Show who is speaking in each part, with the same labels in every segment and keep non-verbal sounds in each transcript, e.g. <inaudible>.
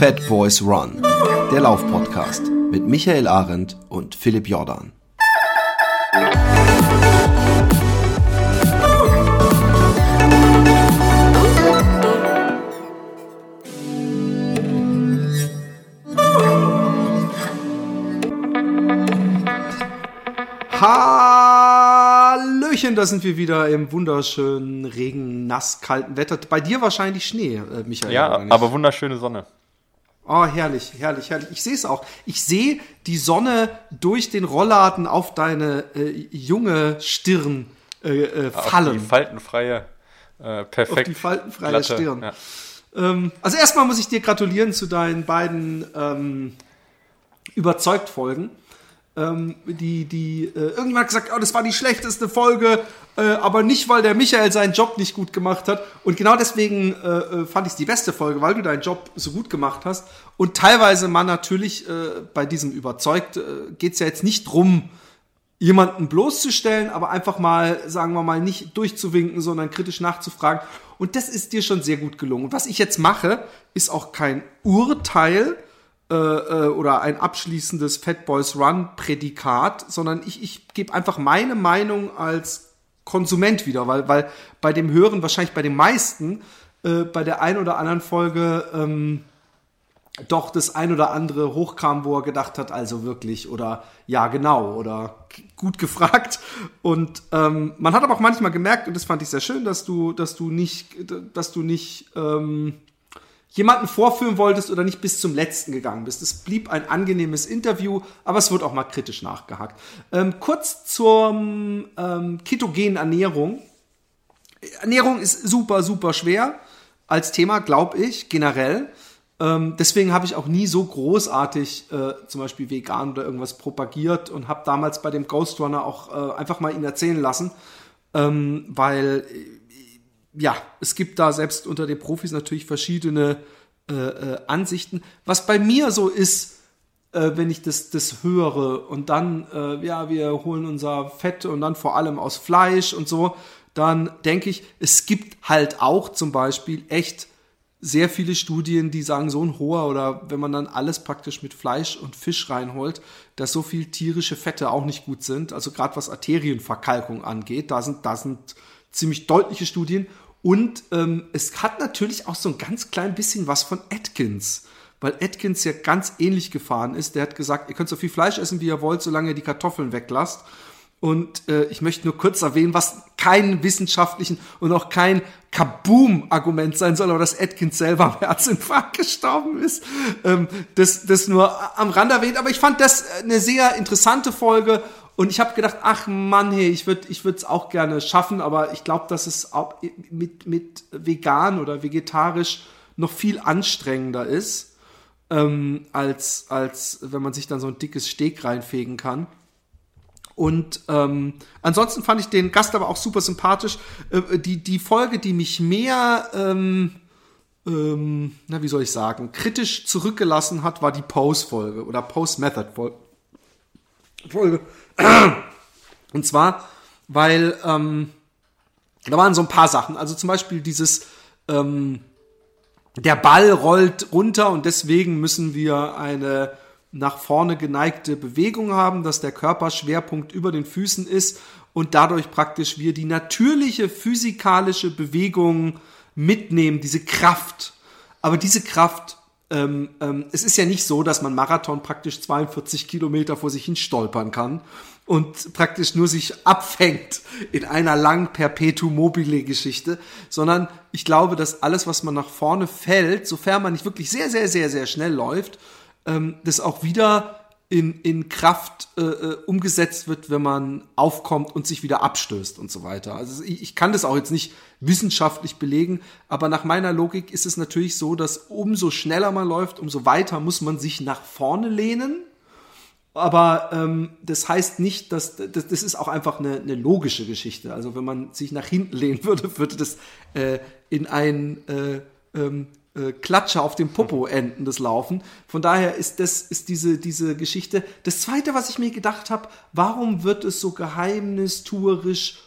Speaker 1: Fat Boys Run, der Laufpodcast mit Michael Arendt und Philipp Jordan. Hallöchen, da sind wir wieder im wunderschönen, regen, nass, kalten Wetter. Bei dir wahrscheinlich Schnee, äh, Michael.
Speaker 2: Ja, aber wunderschöne Sonne.
Speaker 1: Oh, herrlich, herrlich, herrlich. Ich sehe es auch. Ich sehe die Sonne durch den Rollladen auf deine äh, junge Stirn äh, äh, fallen. Auf
Speaker 2: die faltenfreie, äh, perfekt. Auf
Speaker 1: die faltenfreie glatte, Stirn. Ja. Ähm, also erstmal muss ich dir gratulieren zu deinen beiden ähm, Überzeugt-Folgen ähm, die, die, äh, irgendjemand hat gesagt, oh, das war die schlechteste Folge, äh, aber nicht, weil der Michael seinen Job nicht gut gemacht hat. Und genau deswegen äh, äh fand ich es die beste Folge, weil du deinen Job so gut gemacht hast. Und teilweise man natürlich äh, bei diesem überzeugt, äh, geht es ja jetzt nicht drum, jemanden bloßzustellen, aber einfach mal, sagen wir mal, nicht durchzuwinken, sondern kritisch nachzufragen. Und das ist dir schon sehr gut gelungen. Und was ich jetzt mache, ist auch kein Urteil, äh, äh, oder ein abschließendes Fat Boys Run Prädikat, sondern ich, ich gebe einfach meine Meinung als Konsument wieder, weil, weil bei dem Hören, wahrscheinlich bei den meisten, äh, bei der ein oder anderen Folge ähm, doch das ein oder andere hochkam, wo er gedacht hat, also wirklich, oder ja, genau, oder gut gefragt. Und ähm, man hat aber auch manchmal gemerkt, und das fand ich sehr schön, dass du, dass du nicht, dass du nicht ähm, jemanden vorführen wolltest oder nicht bis zum letzten gegangen bist. Es blieb ein angenehmes Interview, aber es wird auch mal kritisch nachgehakt. Ähm, kurz zur ähm, ketogenen Ernährung. Ernährung ist super, super schwer als Thema, glaube ich, generell. Ähm, deswegen habe ich auch nie so großartig äh, zum Beispiel vegan oder irgendwas propagiert und habe damals bei dem Ghost Runner auch äh, einfach mal ihn erzählen lassen, ähm, weil ja, es gibt da selbst unter den Profis natürlich verschiedene äh, äh, Ansichten. Was bei mir so ist, äh, wenn ich das, das höre und dann, äh, ja, wir holen unser Fett und dann vor allem aus Fleisch und so, dann denke ich, es gibt halt auch zum Beispiel echt sehr viele Studien, die sagen, so ein hoher oder wenn man dann alles praktisch mit Fleisch und Fisch reinholt, dass so viel tierische Fette auch nicht gut sind. Also gerade was Arterienverkalkung angeht, da sind, da sind ziemlich deutliche Studien. Und ähm, es hat natürlich auch so ein ganz klein bisschen was von Atkins, weil Atkins ja ganz ähnlich gefahren ist. Der hat gesagt, ihr könnt so viel Fleisch essen, wie ihr wollt, solange ihr die Kartoffeln weglasst. Und äh, ich möchte nur kurz erwähnen, was kein wissenschaftlichen und auch kein Kaboom-Argument sein soll, aber dass Atkins selber am <laughs> Herzinfarkt gestorben ist. Ähm, das, das nur am Rand erwähnt. Aber ich fand das eine sehr interessante Folge und ich habe gedacht, ach Mann, hey, ich würde ich es auch gerne schaffen, aber ich glaube, dass es auch mit, mit vegan oder vegetarisch noch viel anstrengender ist, ähm, als, als wenn man sich dann so ein dickes Steak reinfegen kann. Und ähm, ansonsten fand ich den Gast aber auch super sympathisch. Äh, die, die Folge, die mich mehr, ähm, ähm, na, wie soll ich sagen, kritisch zurückgelassen hat, war die Pose-Folge oder Pose-Method-Folge. Folge. <clears throat> Und zwar, weil ähm, da waren so ein paar Sachen. Also zum Beispiel dieses, ähm, der Ball rollt runter und deswegen müssen wir eine nach vorne geneigte Bewegung haben, dass der Körperschwerpunkt über den Füßen ist und dadurch praktisch wir die natürliche physikalische Bewegung mitnehmen, diese Kraft. Aber diese Kraft ähm, ähm, es ist ja nicht so, dass man Marathon praktisch 42 Kilometer vor sich hin stolpern kann und praktisch nur sich abfängt in einer langen Perpetuum mobile Geschichte, sondern ich glaube, dass alles, was man nach vorne fällt, sofern man nicht wirklich sehr, sehr, sehr, sehr schnell läuft, ähm, das auch wieder in, in Kraft äh, äh, umgesetzt wird, wenn man aufkommt und sich wieder abstößt und so weiter. Also ich, ich kann das auch jetzt nicht wissenschaftlich belegen, aber nach meiner Logik ist es natürlich so, dass umso schneller man läuft, umso weiter muss man sich nach vorne lehnen. Aber ähm, das heißt nicht, dass das, das ist auch einfach eine, eine logische Geschichte. Also wenn man sich nach hinten lehnen <laughs> würde, würde das äh, in ein äh, ähm, äh, Klatsche auf dem Popo enden, das Laufen. Von daher ist das ist diese, diese Geschichte. Das zweite, was ich mir gedacht habe, warum wird es so geheimnistuerisch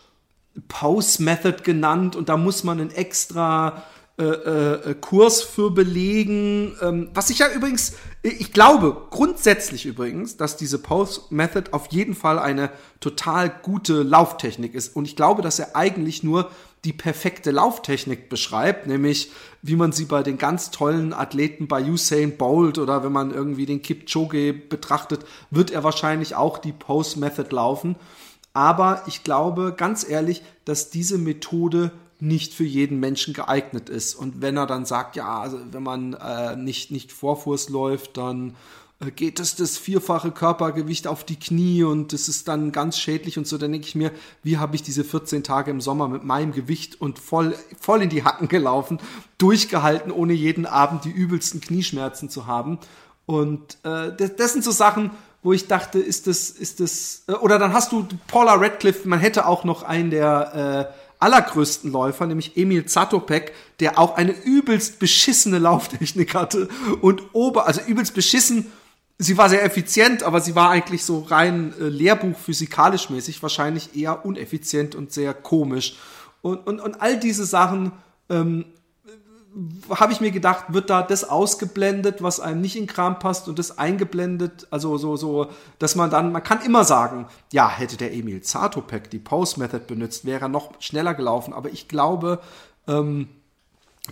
Speaker 1: Pause Method genannt und da muss man ein extra äh, äh, Kurs für belegen. Ähm, was ich ja übrigens, ich glaube grundsätzlich übrigens, dass diese Post Method auf jeden Fall eine total gute Lauftechnik ist. Und ich glaube, dass er eigentlich nur die perfekte Lauftechnik beschreibt, nämlich wie man sie bei den ganz tollen Athleten bei Usain Bolt oder wenn man irgendwie den Kipchoge betrachtet, wird er wahrscheinlich auch die Post Method laufen. Aber ich glaube ganz ehrlich, dass diese Methode nicht für jeden Menschen geeignet ist. Und wenn er dann sagt, ja, also wenn man äh, nicht, nicht Vorfuß läuft, dann äh, geht es das vierfache Körpergewicht auf die Knie und das ist dann ganz schädlich und so, dann denke ich mir, wie habe ich diese 14 Tage im Sommer mit meinem Gewicht und voll, voll in die Hacken gelaufen, durchgehalten, ohne jeden Abend die übelsten Knieschmerzen zu haben. Und äh, das, sind so Sachen, wo ich dachte, ist das, ist das, äh, oder dann hast du Paula Radcliffe, man hätte auch noch einen der äh, allergrößten Läufer, nämlich Emil Zatopek, der auch eine übelst beschissene Lauftechnik hatte und ober, also übelst beschissen. Sie war sehr effizient, aber sie war eigentlich so rein äh, Lehrbuch physikalisch mäßig wahrscheinlich eher uneffizient und sehr komisch. Und, und, und all diese Sachen ähm, habe ich mir gedacht, wird da das ausgeblendet, was einem nicht in Kram passt und das eingeblendet, also so, so, dass man dann, man kann immer sagen, ja, hätte der Emil Zatopek die Pause Method benutzt, wäre er noch schneller gelaufen, aber ich glaube, ähm,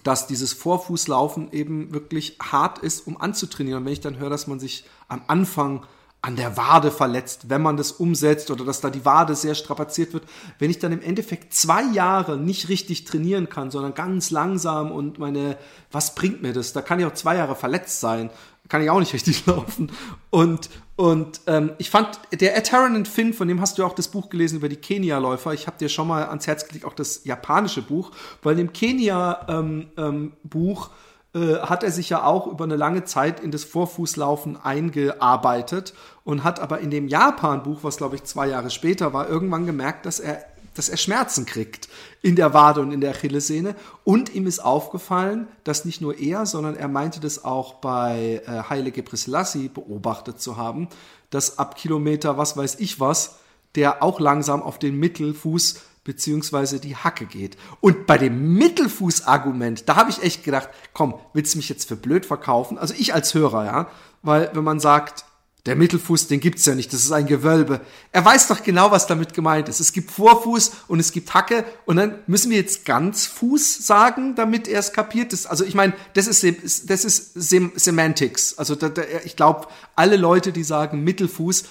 Speaker 1: dass dieses Vorfußlaufen eben wirklich hart ist, um anzutrainieren. Und wenn ich dann höre, dass man sich am Anfang an der Wade verletzt, wenn man das umsetzt oder dass da die Wade sehr strapaziert wird. Wenn ich dann im Endeffekt zwei Jahre nicht richtig trainieren kann, sondern ganz langsam und meine, was bringt mir das? Da kann ich auch zwei Jahre verletzt sein, kann ich auch nicht <laughs> richtig laufen. Und, und ähm, ich fand, der Ed Heron Finn, von dem hast du auch das Buch gelesen über die Kenia-Läufer. Ich habe dir schon mal ans Herz gelegt, auch das japanische Buch, weil im Kenia-Buch ähm, ähm, äh, hat er sich ja auch über eine lange Zeit in das Vorfußlaufen eingearbeitet und hat aber in dem Japan-Buch, was glaube ich zwei Jahre später war, irgendwann gemerkt, dass er dass er Schmerzen kriegt in der Wade und in der Achillessehne. Und ihm ist aufgefallen, dass nicht nur er, sondern er meinte das auch bei äh, Haile Gebrselassie beobachtet zu haben, dass ab Kilometer was weiß ich was, der auch langsam auf den Mittelfuß beziehungsweise die Hacke geht. Und bei dem Mittelfußargument, da habe ich echt gedacht, komm, willst du mich jetzt für blöd verkaufen? Also ich als Hörer, ja, weil wenn man sagt, der Mittelfuß, den gibt's ja nicht, das ist ein Gewölbe. Er weiß doch genau, was damit gemeint ist. Es gibt Vorfuß und es gibt Hacke und dann müssen wir jetzt ganz Fuß sagen, damit er es kapiert. Das, also ich meine, das ist das ist Semantics. Also da, da, ich glaube, alle Leute, die sagen Mittelfuß,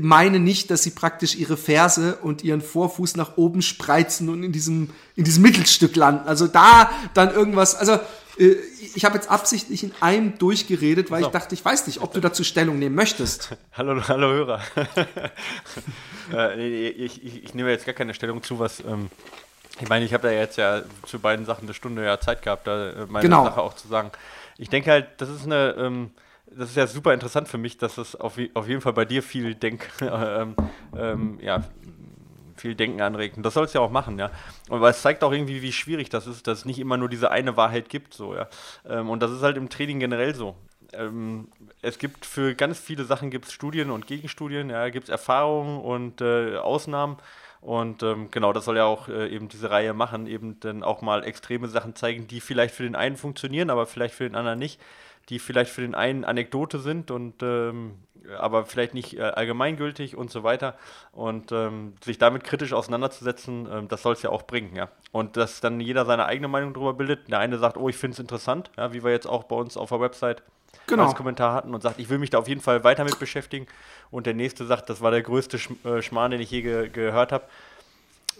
Speaker 1: meine nicht, dass sie praktisch ihre Ferse und ihren Vorfuß nach oben spreizen und in diesem, in diesem Mittelstück landen. Also da dann irgendwas, also äh, ich habe jetzt absichtlich in einem durchgeredet, weil so. ich dachte, ich weiß nicht, ob du dazu Stellung nehmen möchtest. <laughs>
Speaker 2: hallo, hallo Hörer. <laughs> äh, ich, ich, ich, nehme jetzt gar keine Stellung zu, was. Ähm, ich meine, ich habe da jetzt ja zu beiden Sachen eine Stunde ja Zeit gehabt, da äh, meine genau. Sache auch zu sagen. Ich denke halt, das ist eine. Ähm, das ist ja super interessant für mich, dass es auf, auf jeden Fall bei dir viel Denk, <laughs> ähm, ähm, ja, viel Denken anregt. Und das soll es ja auch machen, ja. Aber es zeigt auch irgendwie, wie schwierig das ist, dass es nicht immer nur diese eine Wahrheit gibt, so, ja. Ähm, und das ist halt im Training generell so. Ähm, es gibt für ganz viele Sachen gibt Studien und Gegenstudien, ja, gibt es Erfahrungen und äh, Ausnahmen. Und ähm, genau, das soll ja auch äh, eben diese Reihe machen, eben dann auch mal extreme Sachen zeigen, die vielleicht für den einen funktionieren, aber vielleicht für den anderen nicht die vielleicht für den einen Anekdote sind und ähm, aber vielleicht nicht äh, allgemeingültig und so weiter. Und ähm, sich damit kritisch auseinanderzusetzen, ähm, das soll es ja auch bringen, ja. Und dass dann jeder seine eigene Meinung darüber bildet. Der eine sagt, oh, ich finde es interessant, ja, wie wir jetzt auch bei uns auf der Website genau. als Kommentar hatten und sagt, ich will mich da auf jeden Fall weiter mit beschäftigen. Und der nächste sagt, das war der größte Sch äh, Schmarrn, den ich je ge gehört habe.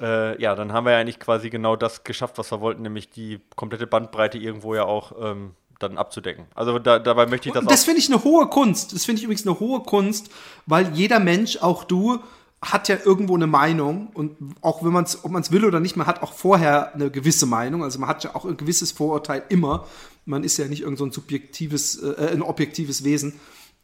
Speaker 2: Äh, ja, dann haben wir ja eigentlich quasi genau das geschafft, was wir wollten, nämlich die komplette Bandbreite irgendwo ja auch ähm, dann abzudecken. Also da, dabei möchte ich das
Speaker 1: auch. Das finde ich eine hohe Kunst. Das finde ich übrigens eine hohe Kunst, weil jeder Mensch, auch du, hat ja irgendwo eine Meinung und auch wenn man es, ob man es will oder nicht, man hat auch vorher eine gewisse Meinung. Also man hat ja auch ein gewisses Vorurteil immer. Man ist ja nicht irgend so ein subjektives, äh, ein objektives Wesen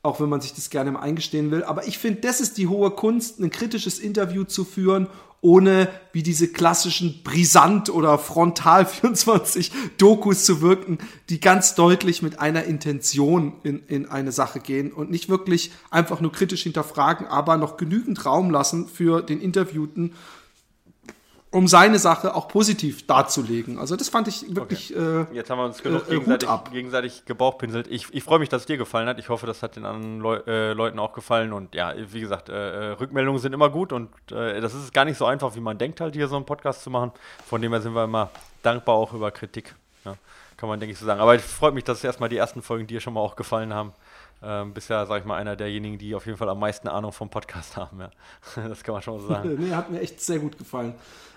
Speaker 1: auch wenn man sich das gerne mal eingestehen will. Aber ich finde, das ist die hohe Kunst, ein kritisches Interview zu führen, ohne wie diese klassischen Brisant- oder Frontal-24-Dokus <laughs> zu wirken, die ganz deutlich mit einer Intention in, in eine Sache gehen und nicht wirklich einfach nur kritisch hinterfragen, aber noch genügend Raum lassen für den Interviewten, um seine Sache auch positiv darzulegen. Also das fand ich wirklich. Okay.
Speaker 2: Äh, Jetzt haben wir uns genug äh, gegenseitig, gegenseitig gebauchpinselt. Ich, ich freue mich, dass es dir gefallen hat. Ich hoffe, das hat den anderen Leu äh, Leuten auch gefallen. Und ja, wie gesagt, äh, äh, Rückmeldungen sind immer gut und äh, das ist gar nicht so einfach, wie man denkt, halt hier so einen Podcast zu machen. Von dem her sind wir immer dankbar auch über Kritik. Ja, kann man, denke ich, so sagen. Aber es freut mich, dass erstmal die ersten Folgen dir schon mal auch gefallen haben. Ähm, bist ja, sag ich mal, einer derjenigen, die auf jeden Fall am meisten Ahnung vom Podcast <laughs> haben. Ja. Das kann man schon so sagen.
Speaker 1: nee, hat mir echt sehr gut gefallen.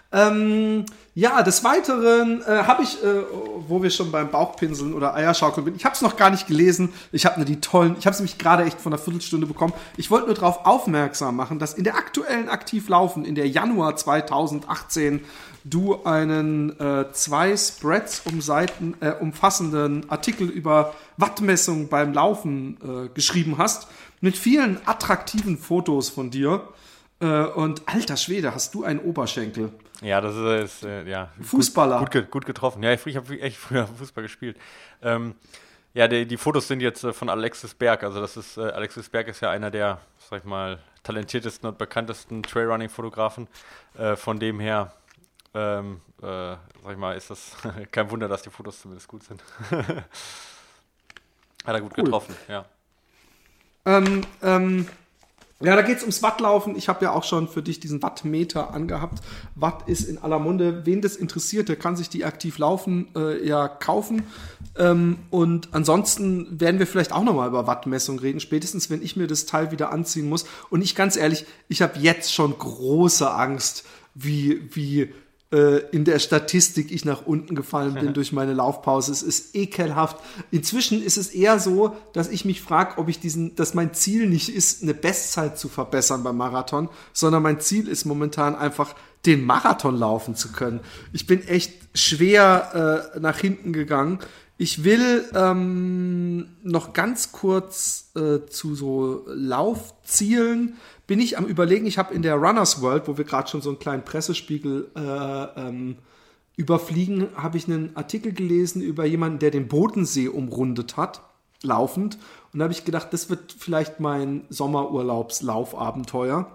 Speaker 1: Ähm, ja, des Weiteren äh, habe ich, äh, wo wir schon beim Bauchpinseln oder Eierschaukeln bin, ich habe es noch gar nicht gelesen. Ich habe nur die tollen, ich habe es nämlich gerade echt von einer Viertelstunde bekommen. Ich wollte nur darauf aufmerksam machen, dass in der aktuellen Aktivlaufen, in der Januar 2018, du einen äh, zwei Spreads um Seiten, äh, umfassenden Artikel über Wattmessung beim Laufen äh, geschrieben hast, mit vielen attraktiven Fotos von dir. Äh, und alter Schwede, hast du einen Oberschenkel.
Speaker 2: Ja, das ist, äh, ja.
Speaker 1: Fußballer.
Speaker 2: Gut, gut, gut, getroffen. Ja, ich, ich habe echt früher <laughs> Fußball gespielt. Ähm, ja, die, die, Fotos sind jetzt äh, von Alexis Berg. Also das ist, äh, Alexis Berg ist ja einer der, sag ich mal, talentiertesten und bekanntesten Trailrunning-Fotografen. Äh, von dem her, ähm, äh, sag ich mal, ist das <laughs> kein Wunder, dass die Fotos zumindest gut sind. <laughs> Hat er gut cool. getroffen, ja.
Speaker 1: Ähm, ähm, ja, da geht es ums Wattlaufen. Ich habe ja auch schon für dich diesen Wattmeter angehabt. Watt ist in aller Munde. Wen das interessiert, der kann sich die aktiv laufen äh, ja kaufen. Ähm, und ansonsten werden wir vielleicht auch nochmal über Wattmessung reden, spätestens wenn ich mir das Teil wieder anziehen muss. Und ich ganz ehrlich, ich habe jetzt schon große Angst, wie, wie in der Statistik ich nach unten gefallen bin <laughs> durch meine Laufpause. Es ist ekelhaft. Inzwischen ist es eher so, dass ich mich frage, ob ich diesen, dass mein Ziel nicht ist, eine Bestzeit zu verbessern beim Marathon, sondern mein Ziel ist momentan einfach, den Marathon laufen zu können. Ich bin echt schwer äh, nach hinten gegangen. Ich will ähm, noch ganz kurz äh, zu so Laufzielen bin ich am überlegen, ich habe in der Runners World, wo wir gerade schon so einen kleinen Pressespiegel äh, ähm, überfliegen, habe ich einen Artikel gelesen über jemanden, der den Bodensee umrundet hat, laufend. Und da habe ich gedacht, das wird vielleicht mein Sommerurlaubslaufabenteuer.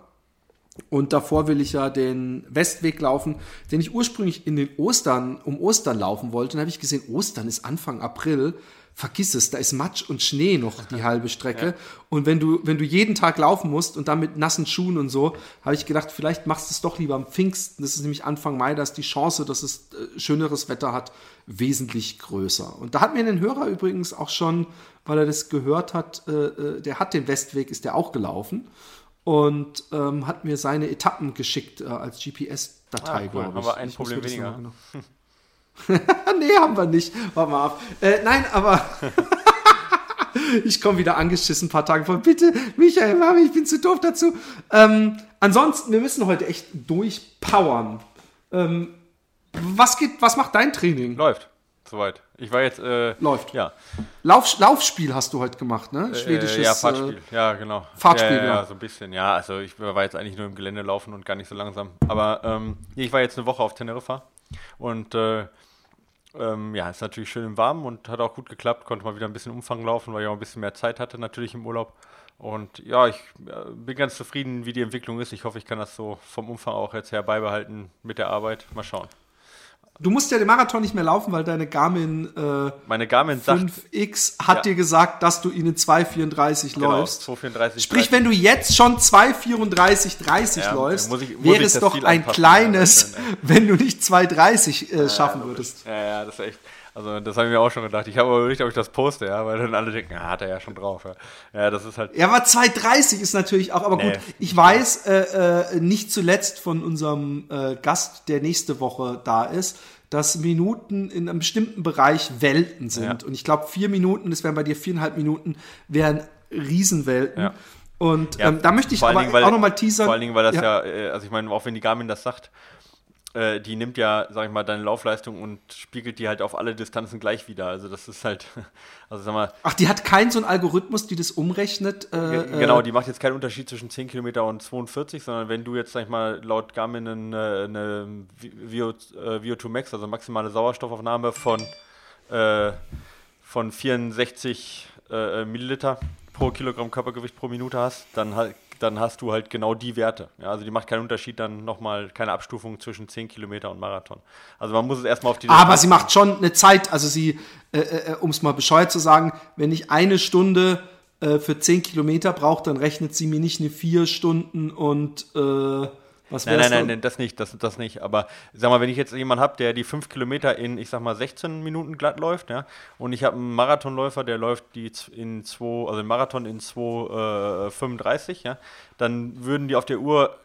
Speaker 1: Und davor will ich ja den Westweg laufen, den ich ursprünglich in den Ostern, um Ostern laufen wollte. Und habe ich gesehen, Ostern ist Anfang April vergiss es, da ist Matsch und Schnee noch die <laughs> halbe Strecke. Ja. Und wenn du, wenn du jeden Tag laufen musst und dann mit nassen Schuhen und so, habe ich gedacht, vielleicht machst du es doch lieber am Pfingsten. Das ist nämlich Anfang Mai, da ist die Chance, dass es äh, schöneres Wetter hat, wesentlich größer. Und da hat mir ein Hörer übrigens auch schon, weil er das gehört hat, äh, äh der hat den Westweg, ist der auch gelaufen und ähm, hat mir seine Etappen geschickt äh, als GPS-Datei,
Speaker 2: ah, cool. Aber ein ich Problem weniger. <laughs>
Speaker 1: nee, haben wir nicht. Warte mal ab. Äh, nein, aber <laughs> ich komme wieder angeschissen ein paar Tage vor. Bitte, Michael, Mami, ich bin zu doof dazu. Ähm, ansonsten, wir müssen heute echt durchpowern. Ähm, was geht, was macht dein Training?
Speaker 2: Läuft. Soweit. Ich war jetzt. Äh,
Speaker 1: Läuft.
Speaker 2: Ja.
Speaker 1: Lauf, Laufspiel hast du heute gemacht, ne?
Speaker 2: Äh, Schwedisches. Äh, ja, Fahrtspiel. Äh, ja, genau.
Speaker 1: Fahrtspiel,
Speaker 2: ja, ja, ja, so ein bisschen. Ja, also ich war jetzt eigentlich nur im Gelände laufen und gar nicht so langsam. Aber ähm, ich war jetzt eine Woche auf Teneriffa und äh, ähm, ja, ist natürlich schön im Warmen und hat auch gut geklappt. Konnte mal wieder ein bisschen Umfang laufen, weil ich auch ein bisschen mehr Zeit hatte, natürlich im Urlaub. Und ja, ich äh, bin ganz zufrieden, wie die Entwicklung ist. Ich hoffe, ich kann das so vom Umfang auch jetzt her beibehalten mit der Arbeit. Mal schauen.
Speaker 1: Du musst ja den Marathon nicht mehr laufen, weil deine Garmin, äh,
Speaker 2: Meine Garmin
Speaker 1: 5X hat ja. dir gesagt, dass du ihn in 2,34 genau, läufst.
Speaker 2: 2,34.
Speaker 1: Sprich, 30. wenn du jetzt schon 2,34,30 ja, läufst, muss ich, muss wäre es doch ein kleines, <laughs> wenn du nicht 2,30 äh, schaffen würdest.
Speaker 2: Ja, ja, das ist echt. Also das habe ich mir auch schon gedacht. Ich habe aber überlegt, ob ich das poste, ja, weil dann alle denken, ja, hat er ja schon drauf. Ja, ja das ist halt.
Speaker 1: Ja, aber 2,30 ist natürlich auch, aber nee. gut, ich weiß äh, äh, nicht zuletzt von unserem äh, Gast, der nächste Woche da ist, dass Minuten in einem bestimmten Bereich Welten sind. Ja. Und ich glaube, vier Minuten, das wären bei dir viereinhalb Minuten, wären Riesenwelten. Ja. Und ja, ähm, da möchte ich aber Dingen, weil, auch nochmal teasern.
Speaker 2: Vor allen Dingen, weil das ja, äh, also ich meine, auch wenn die Garmin das sagt, äh, die nimmt ja, sag ich mal, deine Laufleistung und spiegelt die halt auf alle Distanzen gleich wieder. Also das ist halt, <laughs> also sag mal.
Speaker 1: Ach, die hat keinen so einen Algorithmus, die das umrechnet?
Speaker 2: Äh, genau, äh, die macht jetzt keinen Unterschied zwischen 10 Kilometer und 42, sondern wenn du jetzt, sag ich mal, laut Garmin eine, eine VO2 Max, also maximale Sauerstoffaufnahme von, äh, von 64 äh, Milliliter pro Kilogramm Körpergewicht pro Minute hast, dann halt dann hast du halt genau die Werte. Ja, also die macht keinen Unterschied, dann nochmal keine Abstufung zwischen 10 Kilometer und Marathon. Also man muss es erstmal auf die.
Speaker 1: Aber sie macht schon eine Zeit, also sie, äh, äh, um es mal bescheuert zu sagen, wenn ich eine Stunde äh, für 10 Kilometer brauche, dann rechnet sie mir nicht eine 4 Stunden und äh,
Speaker 2: was nein, nein, nein, nein, das nicht, das, das nicht. Aber sag mal, wenn ich jetzt jemanden habe, der die 5 Kilometer in, ich sag mal, 16 Minuten glatt läuft, ja, und ich habe einen Marathonläufer, der läuft die in 2, also den Marathon in 2,35, äh, ja, dann würden die auf der Uhr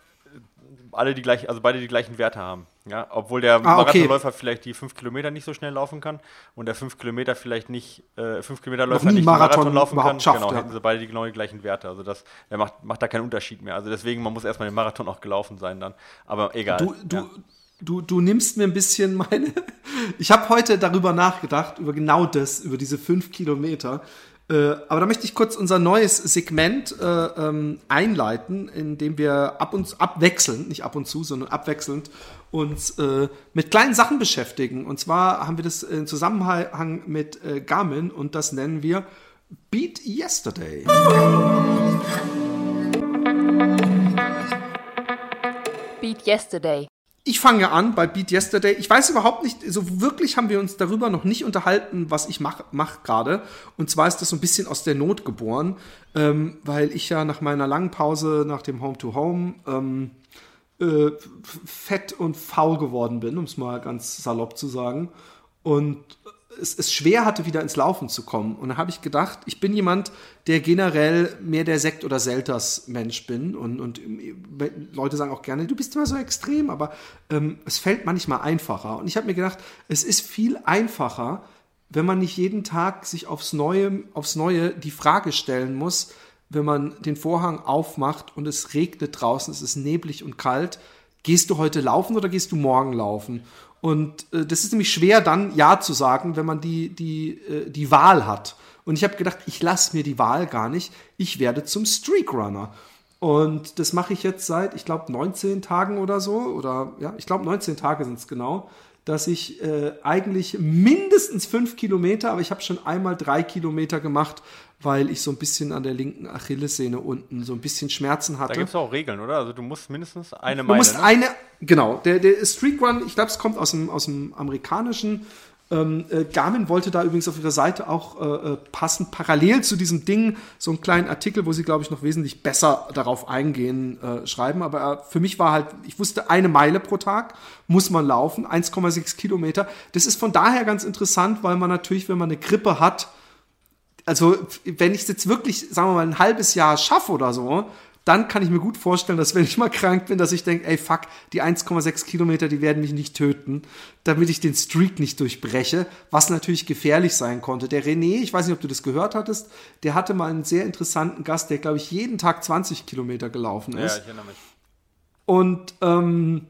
Speaker 2: alle die gleichen, also beide die gleichen Werte haben. Ja, obwohl der ah, Marathonläufer okay. vielleicht die 5 Kilometer nicht so schnell laufen kann und der 5 Kilometer vielleicht nicht, äh, 5 Kilometerläufer nicht
Speaker 1: Marathon, Marathon laufen kann,
Speaker 2: schafft, genau, ja. hätten sie beide die genau die gleichen Werte. Also das der macht, macht da keinen Unterschied mehr. Also deswegen, man muss erstmal den Marathon auch gelaufen sein dann. Aber egal.
Speaker 1: Du, du, ja. du, du nimmst mir ein bisschen meine. <laughs> ich habe heute darüber nachgedacht, über genau das, über diese 5 Kilometer. Äh, aber da möchte ich kurz unser neues Segment äh, ähm, einleiten, in dem wir ab und abwechselnd, nicht ab und zu, sondern abwechselnd uns äh, mit kleinen Sachen beschäftigen. Und zwar haben wir das in Zusammenhang mit äh, Garmin und das nennen wir Beat Yesterday.
Speaker 3: Beat Yesterday.
Speaker 1: Ich fange an bei Beat Yesterday. Ich weiß überhaupt nicht, so wirklich haben wir uns darüber noch nicht unterhalten, was ich mache mach gerade. Und zwar ist das so ein bisschen aus der Not geboren, ähm, weil ich ja nach meiner langen Pause nach dem Home-to-Home ähm, äh, fett und faul geworden bin, um es mal ganz salopp zu sagen. Und es, es schwer hatte, wieder ins Laufen zu kommen. Und da habe ich gedacht, ich bin jemand, der generell mehr der Sekt- oder Selters-Mensch bin. Und, und Leute sagen auch gerne, du bist immer so extrem, aber ähm, es fällt manchmal einfacher. Und ich habe mir gedacht, es ist viel einfacher, wenn man nicht jeden Tag sich aufs Neue, aufs Neue die Frage stellen muss, wenn man den Vorhang aufmacht und es regnet draußen, es ist neblig und kalt, gehst du heute laufen oder gehst du morgen laufen? Und äh, das ist nämlich schwer dann Ja zu sagen, wenn man die, die, äh, die Wahl hat. Und ich habe gedacht, ich lasse mir die Wahl gar nicht. Ich werde zum Streakrunner. Und das mache ich jetzt seit, ich glaube, 19 Tagen oder so. Oder ja, ich glaube, 19 Tage sind es genau dass ich äh, eigentlich mindestens fünf Kilometer, aber ich habe schon einmal drei Kilometer gemacht, weil ich so ein bisschen an der linken Achillessehne unten so ein bisschen Schmerzen hatte. Da
Speaker 2: gibt es auch Regeln, oder? Also du musst mindestens eine Meile.
Speaker 1: Du musst ne? eine, genau. Der, der Streak Run, ich glaube, es kommt aus dem, aus dem amerikanischen ähm, äh, Garmin wollte da übrigens auf ihrer Seite auch äh, äh, passend parallel zu diesem Ding so einen kleinen Artikel, wo sie, glaube ich, noch wesentlich besser darauf eingehen, äh, schreiben. Aber äh, für mich war halt, ich wusste, eine Meile pro Tag muss man laufen, 1,6 Kilometer. Das ist von daher ganz interessant, weil man natürlich, wenn man eine Grippe hat, also wenn ich es jetzt wirklich, sagen wir mal, ein halbes Jahr schaffe oder so, dann kann ich mir gut vorstellen, dass wenn ich mal krank bin, dass ich denke, ey fuck, die 1,6 Kilometer, die werden mich nicht töten, damit ich den Streak nicht durchbreche, was natürlich gefährlich sein konnte. Der René, ich weiß nicht, ob du das gehört hattest, der hatte mal einen sehr interessanten Gast, der, glaube ich, jeden Tag 20 Kilometer gelaufen ist. Ja, ich erinnere mich. Und ähm,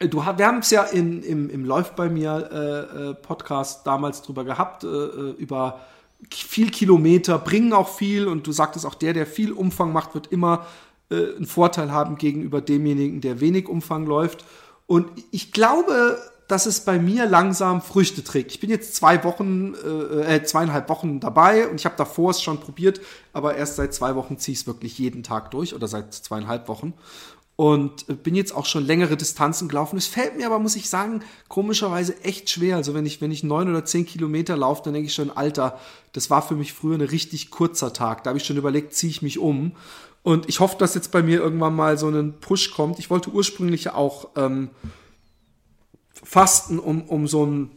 Speaker 1: Du, wir haben es ja in, im, im Läuft bei mir äh, äh, Podcast damals drüber gehabt, äh, äh über viel Kilometer bringen auch viel und du sagtest auch, der, der viel Umfang macht, wird immer äh, einen Vorteil haben gegenüber demjenigen, der wenig Umfang läuft. Und ich glaube, dass es bei mir langsam Früchte trägt. Ich bin jetzt zwei Wochen, äh, äh zweieinhalb Wochen dabei und ich habe davor es schon probiert, aber erst seit zwei Wochen ziehe ich es wirklich jeden Tag durch oder seit zweieinhalb Wochen und bin jetzt auch schon längere Distanzen gelaufen. Es fällt mir aber, muss ich sagen, komischerweise echt schwer. Also wenn ich, wenn ich neun oder zehn Kilometer laufe, dann denke ich schon, Alter, das war für mich früher ein richtig kurzer Tag. Da habe ich schon überlegt, ziehe ich mich um. Und ich hoffe, dass jetzt bei mir irgendwann mal so ein Push kommt. Ich wollte ursprünglich ja auch ähm, fasten, um, um so ein,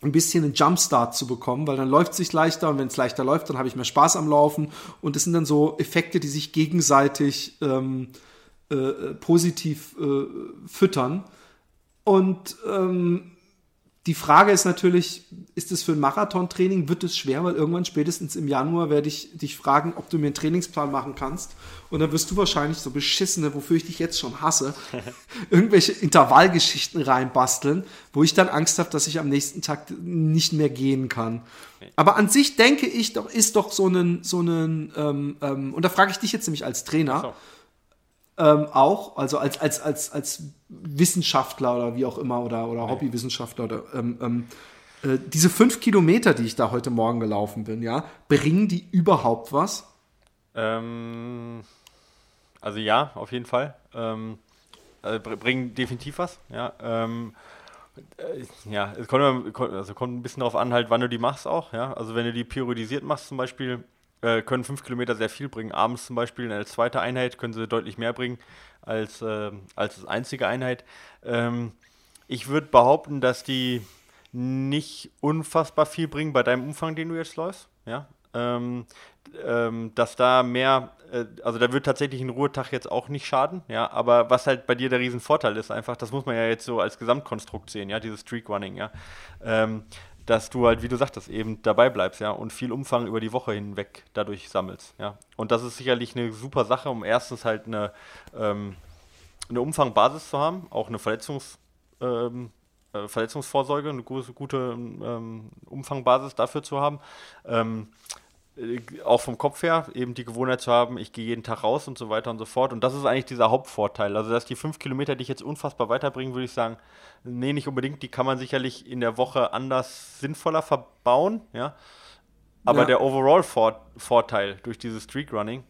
Speaker 1: ein bisschen einen Jumpstart zu bekommen, weil dann läuft es sich leichter und wenn es leichter läuft, dann habe ich mehr Spaß am Laufen. Und das sind dann so Effekte, die sich gegenseitig ähm, äh, positiv äh, füttern. Und ähm, die Frage ist natürlich, ist es für ein Marathontraining, wird es schwer, weil irgendwann spätestens im Januar werde ich dich fragen, ob du mir einen Trainingsplan machen kannst. Und dann wirst du wahrscheinlich so beschissene, wofür ich dich jetzt schon hasse, <laughs> irgendwelche Intervallgeschichten reinbasteln, wo ich dann Angst habe, dass ich am nächsten Tag nicht mehr gehen kann. Aber an sich denke ich doch, ist doch so ein, so ein, ähm, ähm, und da frage ich dich jetzt nämlich als Trainer, so ähm, auch, also als, als, als, als Wissenschaftler oder wie auch immer oder, oder Hobbywissenschaftler oder ähm, ähm, äh, diese fünf Kilometer, die ich da heute Morgen gelaufen bin, ja, bringen die überhaupt was?
Speaker 2: Ähm, also ja, auf jeden Fall. Ähm, also bringen definitiv was, ja. Ähm, äh, ja, es kommt, also kommt ein bisschen darauf an, halt, wann du die machst auch, ja. Also wenn du die periodisiert machst zum Beispiel, äh, können fünf Kilometer sehr viel bringen. Abends zum Beispiel eine zweite Einheit können sie deutlich mehr bringen als, äh, als einzige Einheit. Ähm, ich würde behaupten, dass die nicht unfassbar viel bringen bei deinem Umfang, den du jetzt läufst. Ja? Ähm, ähm, dass da mehr, äh, also da wird tatsächlich ein Ruhetag jetzt auch nicht schaden, ja, aber was halt bei dir der Riesenvorteil ist, einfach, das muss man ja jetzt so als Gesamtkonstrukt sehen, ja, dieses Streak Running, ja. Ähm, dass du halt, wie du sagtest, eben dabei bleibst, ja, und viel Umfang über die Woche hinweg dadurch sammelst, ja. Und das ist sicherlich eine super Sache, um erstens halt eine, ähm, eine Umfangbasis zu haben, auch eine Verletzungs, ähm, äh, Verletzungsvorsorge, eine gute, gute ähm, Umfangbasis dafür zu haben. Äh, auch vom Kopf her, eben die Gewohnheit zu haben, ich gehe jeden Tag raus und so weiter und so fort. Und das ist eigentlich dieser Hauptvorteil. Also, dass die fünf Kilometer dich jetzt unfassbar weiterbringen, würde ich sagen, nee, nicht unbedingt. Die kann man sicherlich in der Woche anders sinnvoller verbauen, ja. Aber ja. der Overall-Vorteil durch dieses Streak Running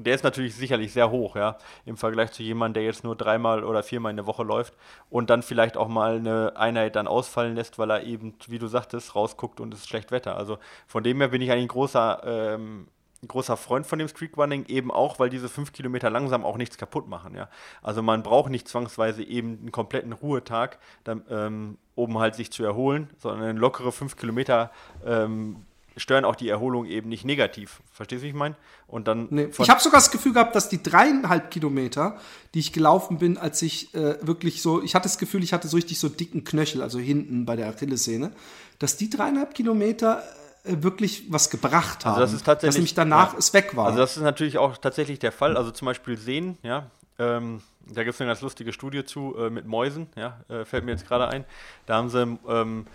Speaker 2: der ist natürlich sicherlich sehr hoch, ja, im Vergleich zu jemandem, der jetzt nur dreimal oder viermal in der Woche läuft und dann vielleicht auch mal eine Einheit dann ausfallen lässt, weil er eben, wie du sagtest, rausguckt und es ist schlecht Wetter. Also von dem her bin ich eigentlich ein großer, ähm, großer Freund von dem Streakrunning, eben auch, weil diese fünf Kilometer langsam auch nichts kaputt machen, ja. Also man braucht nicht zwangsweise eben einen kompletten Ruhetag, dann, ähm, um halt sich zu erholen, sondern eine lockere fünf Kilometer ähm, stören auch die Erholung eben nicht negativ. Verstehst du, wie ich meine? Und dann.
Speaker 1: Nee. Ich habe sogar das Gefühl gehabt, dass die dreieinhalb Kilometer, die ich gelaufen bin, als ich äh, wirklich so, ich hatte das Gefühl, ich hatte so richtig so dicken Knöchel, also hinten bei der Achillessehne, dass die dreieinhalb Kilometer äh, wirklich was gebracht haben.
Speaker 2: Also das ist tatsächlich, dass
Speaker 1: nämlich danach ja. es weg war.
Speaker 2: Also das ist natürlich auch tatsächlich der Fall. Also zum Beispiel Sehen, ja, ähm, da gibt es eine ganz lustige Studie zu äh, mit Mäusen, ja, äh, fällt mir jetzt gerade ein. Da haben sie ähm,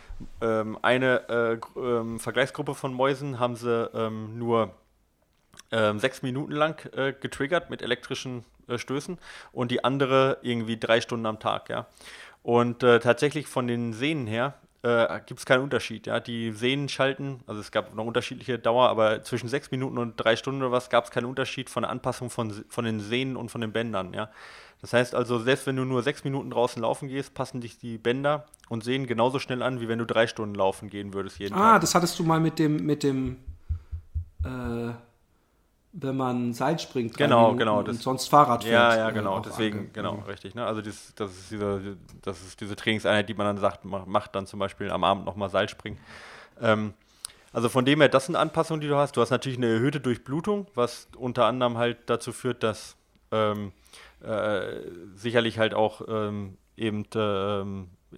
Speaker 2: ähm, eine äh, ähm, Vergleichsgruppe von Mäusen, haben sie ähm, nur ähm, sechs Minuten lang äh, getriggert mit elektrischen äh, Stößen und die andere irgendwie drei Stunden am Tag, ja. Und äh, tatsächlich von den Sehnen her äh, gibt es keinen Unterschied. Ja? Die Sehnen schalten, also es gab noch unterschiedliche Dauer, aber zwischen sechs Minuten und drei Stunden oder was gab es keinen Unterschied von der Anpassung von, von den Sehnen und von den Bändern. Ja? Das heißt also, selbst wenn du nur sechs Minuten draußen laufen gehst, passen dich die Bänder und Sehnen genauso schnell an, wie wenn du drei Stunden laufen gehen würdest jeden
Speaker 1: ah, Tag. Ah, das hattest du mal mit dem, mit dem äh, wenn man Seil springt.
Speaker 2: Genau, genau.
Speaker 1: Und sonst Fahrrad
Speaker 2: fährt. Ja, ja, genau. Deswegen, ange. genau, mhm. richtig. Ne? Also das, das, ist diese, das ist diese Trainingseinheit, die man dann sagt, macht dann zum Beispiel am Abend nochmal Seilspringen. Ähm, also von dem her, das sind Anpassungen, die du hast. Du hast natürlich eine erhöhte Durchblutung, was unter anderem halt dazu führt, dass ähm, äh, sicherlich halt auch ähm, eben ähm, äh,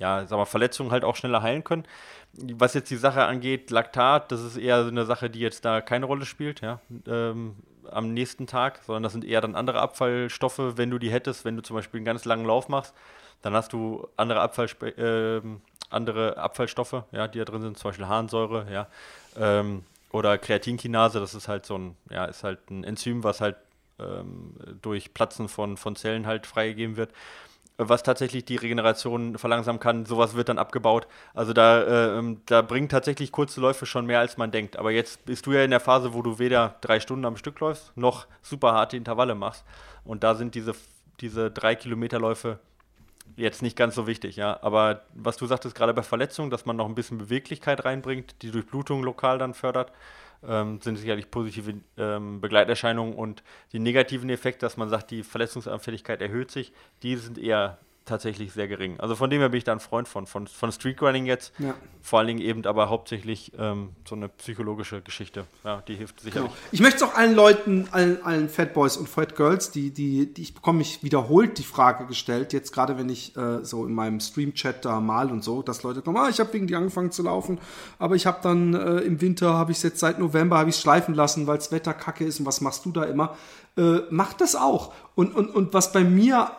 Speaker 2: ja, sag mal, Verletzungen halt auch schneller heilen können. Was jetzt die Sache angeht, Laktat, das ist eher eine Sache, die jetzt da keine Rolle spielt, ja, ähm, am nächsten Tag, sondern das sind eher dann andere Abfallstoffe, wenn du die hättest, wenn du zum Beispiel einen ganz langen Lauf machst, dann hast du andere, Abfallspe äh, andere Abfallstoffe, ja, die da drin sind, zum Beispiel Harnsäure, ja, ähm, oder Kreatinkinase, das ist halt so ein, ja, ist halt ein Enzym, was halt ähm, durch Platzen von, von Zellen halt freigegeben wird was tatsächlich die Regeneration verlangsamen kann. Sowas wird dann abgebaut. Also da, äh, ähm, da bringen tatsächlich kurze Läufe schon mehr, als man denkt. Aber jetzt bist du ja in der Phase, wo du weder drei Stunden am Stück läufst, noch super harte Intervalle machst. Und da sind diese, diese drei Kilometerläufe jetzt nicht ganz so wichtig, ja. Aber was du sagtest, gerade bei Verletzungen, dass man noch ein bisschen Beweglichkeit reinbringt, die Durchblutung lokal dann fördert, ähm, sind sicherlich positive ähm, Begleiterscheinungen und die negativen Effekte, dass man sagt, die Verletzungsanfälligkeit erhöht sich, die sind eher tatsächlich sehr gering. Also von dem her bin ich da ein Freund von, von, von Streetrunning jetzt. Ja. Vor allen Dingen eben aber hauptsächlich ähm, so eine psychologische Geschichte. Ja, die hilft sicherlich. Genau.
Speaker 1: Ich möchte es auch allen Leuten, allen, allen Fat Boys und Fat Girls, die, die, die ich bekomme mich wiederholt die Frage gestellt, jetzt gerade wenn ich äh, so in meinem Stream-Chat da mal und so, dass Leute kommen, ah, ich habe wegen dir angefangen zu laufen, aber ich habe dann äh, im Winter, habe ich es jetzt seit November, habe ich es schleifen lassen, weil das Wetter kacke ist und was machst du da immer? Äh, mach das auch. Und, und, und was bei mir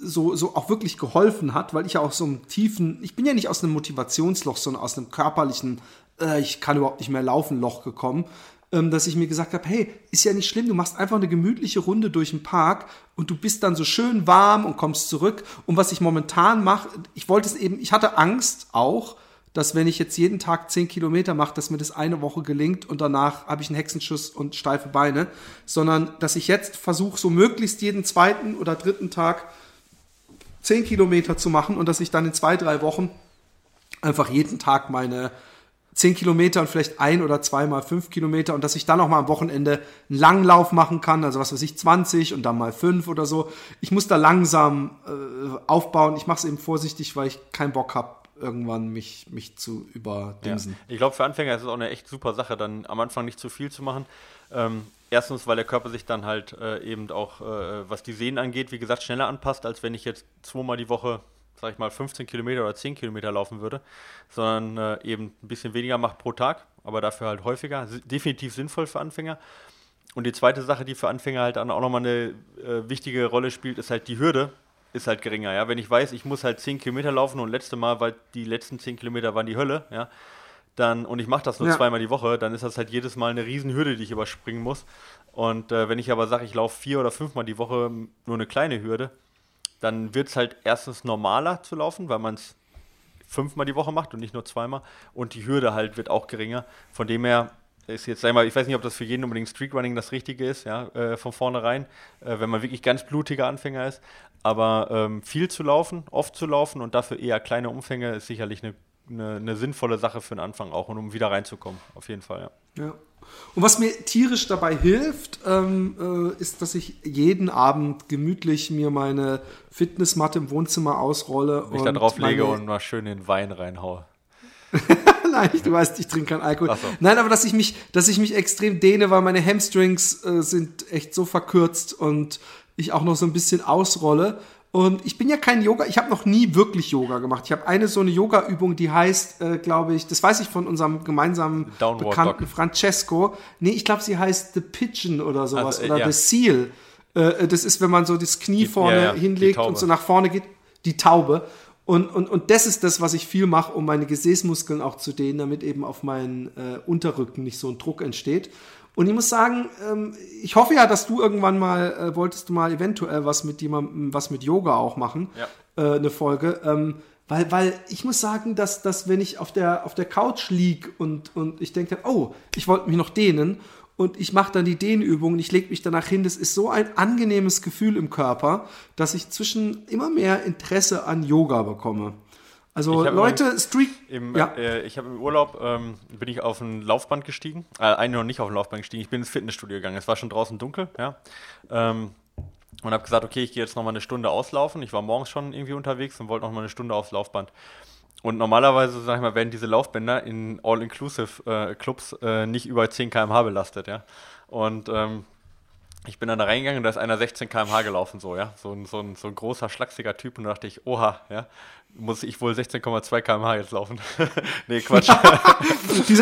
Speaker 1: so, so auch wirklich geholfen hat, weil ich ja auch so einem tiefen, ich bin ja nicht aus einem Motivationsloch, sondern aus einem körperlichen, äh, ich kann überhaupt nicht mehr laufen, Loch gekommen, ähm, dass ich mir gesagt habe, hey, ist ja nicht schlimm, du machst einfach eine gemütliche Runde durch den Park und du bist dann so schön warm und kommst zurück. Und was ich momentan mache, ich wollte es eben, ich hatte Angst auch, dass wenn ich jetzt jeden Tag 10 Kilometer mache, dass mir das eine Woche gelingt und danach habe ich einen Hexenschuss und steife Beine, sondern dass ich jetzt versuche, so möglichst jeden zweiten oder dritten Tag 10 Kilometer zu machen und dass ich dann in zwei, drei Wochen einfach jeden Tag meine 10 Kilometer und vielleicht ein oder zweimal fünf Kilometer und dass ich dann auch mal am Wochenende einen Langlauf machen kann, also was weiß ich, 20 und dann mal fünf oder so. Ich muss da langsam äh, aufbauen. Ich mache es eben vorsichtig, weil ich keinen Bock habe, irgendwann mich, mich zu überdimsen.
Speaker 2: Ja. Ich glaube, für Anfänger ist es auch eine echt super Sache, dann am Anfang nicht zu viel zu machen. Ähm, erstens, weil der Körper sich dann halt äh, eben auch, äh, was die Sehnen angeht, wie gesagt, schneller anpasst, als wenn ich jetzt zweimal die Woche, sag ich mal, 15 Kilometer oder 10 Kilometer laufen würde, sondern äh, eben ein bisschen weniger macht pro Tag, aber dafür halt häufiger. Definitiv sinnvoll für Anfänger. Und die zweite Sache, die für Anfänger halt auch nochmal eine äh, wichtige Rolle spielt, ist halt die Hürde, ist halt geringer, ja. Wenn ich weiß, ich muss halt 10 Kilometer laufen und letzte Mal, weil die letzten 10 Kilometer waren die Hölle, ja, dann, und ich mache das nur ja. zweimal die Woche, dann ist das halt jedes Mal eine Riesenhürde, die ich überspringen muss. Und äh, wenn ich aber sage, ich laufe vier oder fünfmal die Woche nur eine kleine Hürde, dann wird es halt erstens normaler zu laufen, weil man es fünfmal die Woche macht und nicht nur zweimal. Und die Hürde halt wird auch geringer. Von dem her ist jetzt einmal, ich weiß nicht, ob das für jeden unbedingt Streetrunning das Richtige ist, ja, äh, von vornherein, äh, wenn man wirklich ganz blutiger Anfänger ist. Aber ähm, viel zu laufen, oft zu laufen und dafür eher kleine Umfänge ist sicherlich eine, eine, eine sinnvolle Sache für den Anfang auch und um wieder reinzukommen, auf jeden Fall,
Speaker 1: ja. ja. Und was mir tierisch dabei hilft, ähm, äh, ist, dass ich jeden Abend gemütlich mir meine Fitnessmatte im Wohnzimmer ausrolle.
Speaker 2: Mich da drauf lege und mal schön den Wein reinhaue. <laughs>
Speaker 1: Nein, du weißt, ich trinke keinen Alkohol. So. Nein, aber dass ich mich, dass ich mich extrem dehne, weil meine Hamstrings äh, sind echt so verkürzt und ich auch noch so ein bisschen ausrolle. Und ich bin ja kein Yoga, ich habe noch nie wirklich Yoga gemacht. Ich habe eine so eine Yoga-Übung, die heißt, äh, glaube ich, das weiß ich von unserem gemeinsamen Downward Bekannten Dog. Francesco. Nee, ich glaube, sie heißt The Pigeon oder sowas also, äh, oder ja. The Seal. Äh, das ist, wenn man so das Knie vorne ja, ja, hinlegt und so nach vorne geht, die Taube. Und, und, und das ist das, was ich viel mache, um meine Gesäßmuskeln auch zu dehnen, damit eben auf meinen äh, Unterrücken nicht so ein Druck entsteht. Und ich muss sagen, ähm, ich hoffe ja, dass du irgendwann mal, äh, wolltest du mal eventuell was mit jemandem, was mit Yoga auch machen, ja. äh, eine Folge. Ähm, weil, weil ich muss sagen, dass, dass wenn ich auf der, auf der Couch lieg und, und ich denke, oh, ich wollte mich noch dehnen und ich mache dann die Dehnübungen, ich lege mich danach hin, das ist so ein angenehmes Gefühl im Körper, dass ich zwischen immer mehr Interesse an Yoga bekomme. Also Leute, Street.
Speaker 2: Im, ja. Äh, ich habe im Urlaub ähm, bin ich auf ein Laufband gestiegen, äh, eigentlich noch nicht auf ein Laufband gestiegen. Ich bin ins Fitnessstudio gegangen. Es war schon draußen dunkel, ja. Ähm, und habe gesagt, okay, ich gehe jetzt noch mal eine Stunde auslaufen. Ich war morgens schon irgendwie unterwegs und wollte noch mal eine Stunde aufs Laufband. Und normalerweise, sag ich mal, werden diese Laufbänder in All-Inclusive-Clubs äh, äh, nicht über 10 km/h belastet, ja. Und ähm, ich bin dann da reingegangen und da ist einer 16 km/h gelaufen, so, ja. So ein, so, ein, so ein großer, schlachsiger Typ und da dachte ich, oha, ja, muss ich wohl 16,2 km/h jetzt laufen. <laughs> nee, Quatsch. <laughs>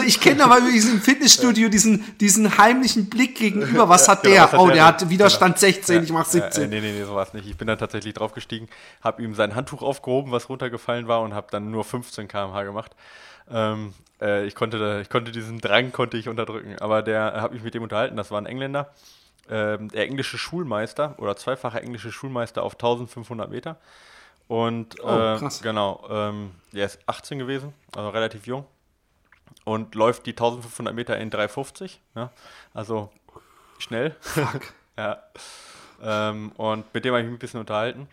Speaker 1: Ich kenne aber in diesem Fitnessstudio diesen, diesen heimlichen Blick gegenüber. Was hat genau, der? Was hat oh, der, der hat Widerstand genau. 16, ja, ich mach 17. Ja,
Speaker 2: nee, nee, nee, so war es nicht. Ich bin dann tatsächlich draufgestiegen, habe ihm sein Handtuch aufgehoben, was runtergefallen war und habe dann nur 15 km/h gemacht. Ähm, äh, ich, konnte, ich konnte diesen Drang konnte ich unterdrücken, aber der habe ich mit dem unterhalten, das war ein Engländer ähm, der englische Schulmeister oder zweifacher englische Schulmeister auf 1500 Meter. Und oh, äh, genau, ähm, der ist 18 gewesen, also relativ jung. Und läuft die 1500 Meter in 3,50. Ja? Also schnell. <laughs> ja. Ähm, und mit dem habe ich mich ein bisschen unterhalten,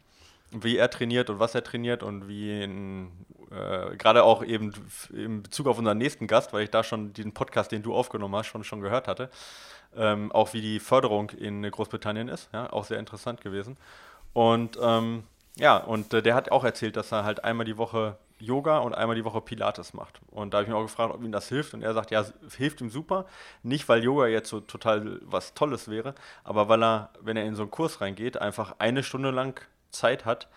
Speaker 2: wie er trainiert und was er trainiert und wie äh, gerade auch eben in Bezug auf unseren nächsten Gast, weil ich da schon diesen Podcast, den du aufgenommen hast, schon, schon gehört hatte. Ähm, auch wie die Förderung in Großbritannien ist, ja, auch sehr interessant gewesen. Und ähm, ja, und äh, der hat auch erzählt, dass er halt einmal die Woche Yoga und einmal die Woche Pilates macht. Und da habe ich mich auch gefragt, ob ihm das hilft. Und er sagt, ja, hilft ihm super. Nicht, weil Yoga jetzt so total was Tolles wäre, aber weil er, wenn er in so einen Kurs reingeht, einfach eine Stunde lang Zeit hat,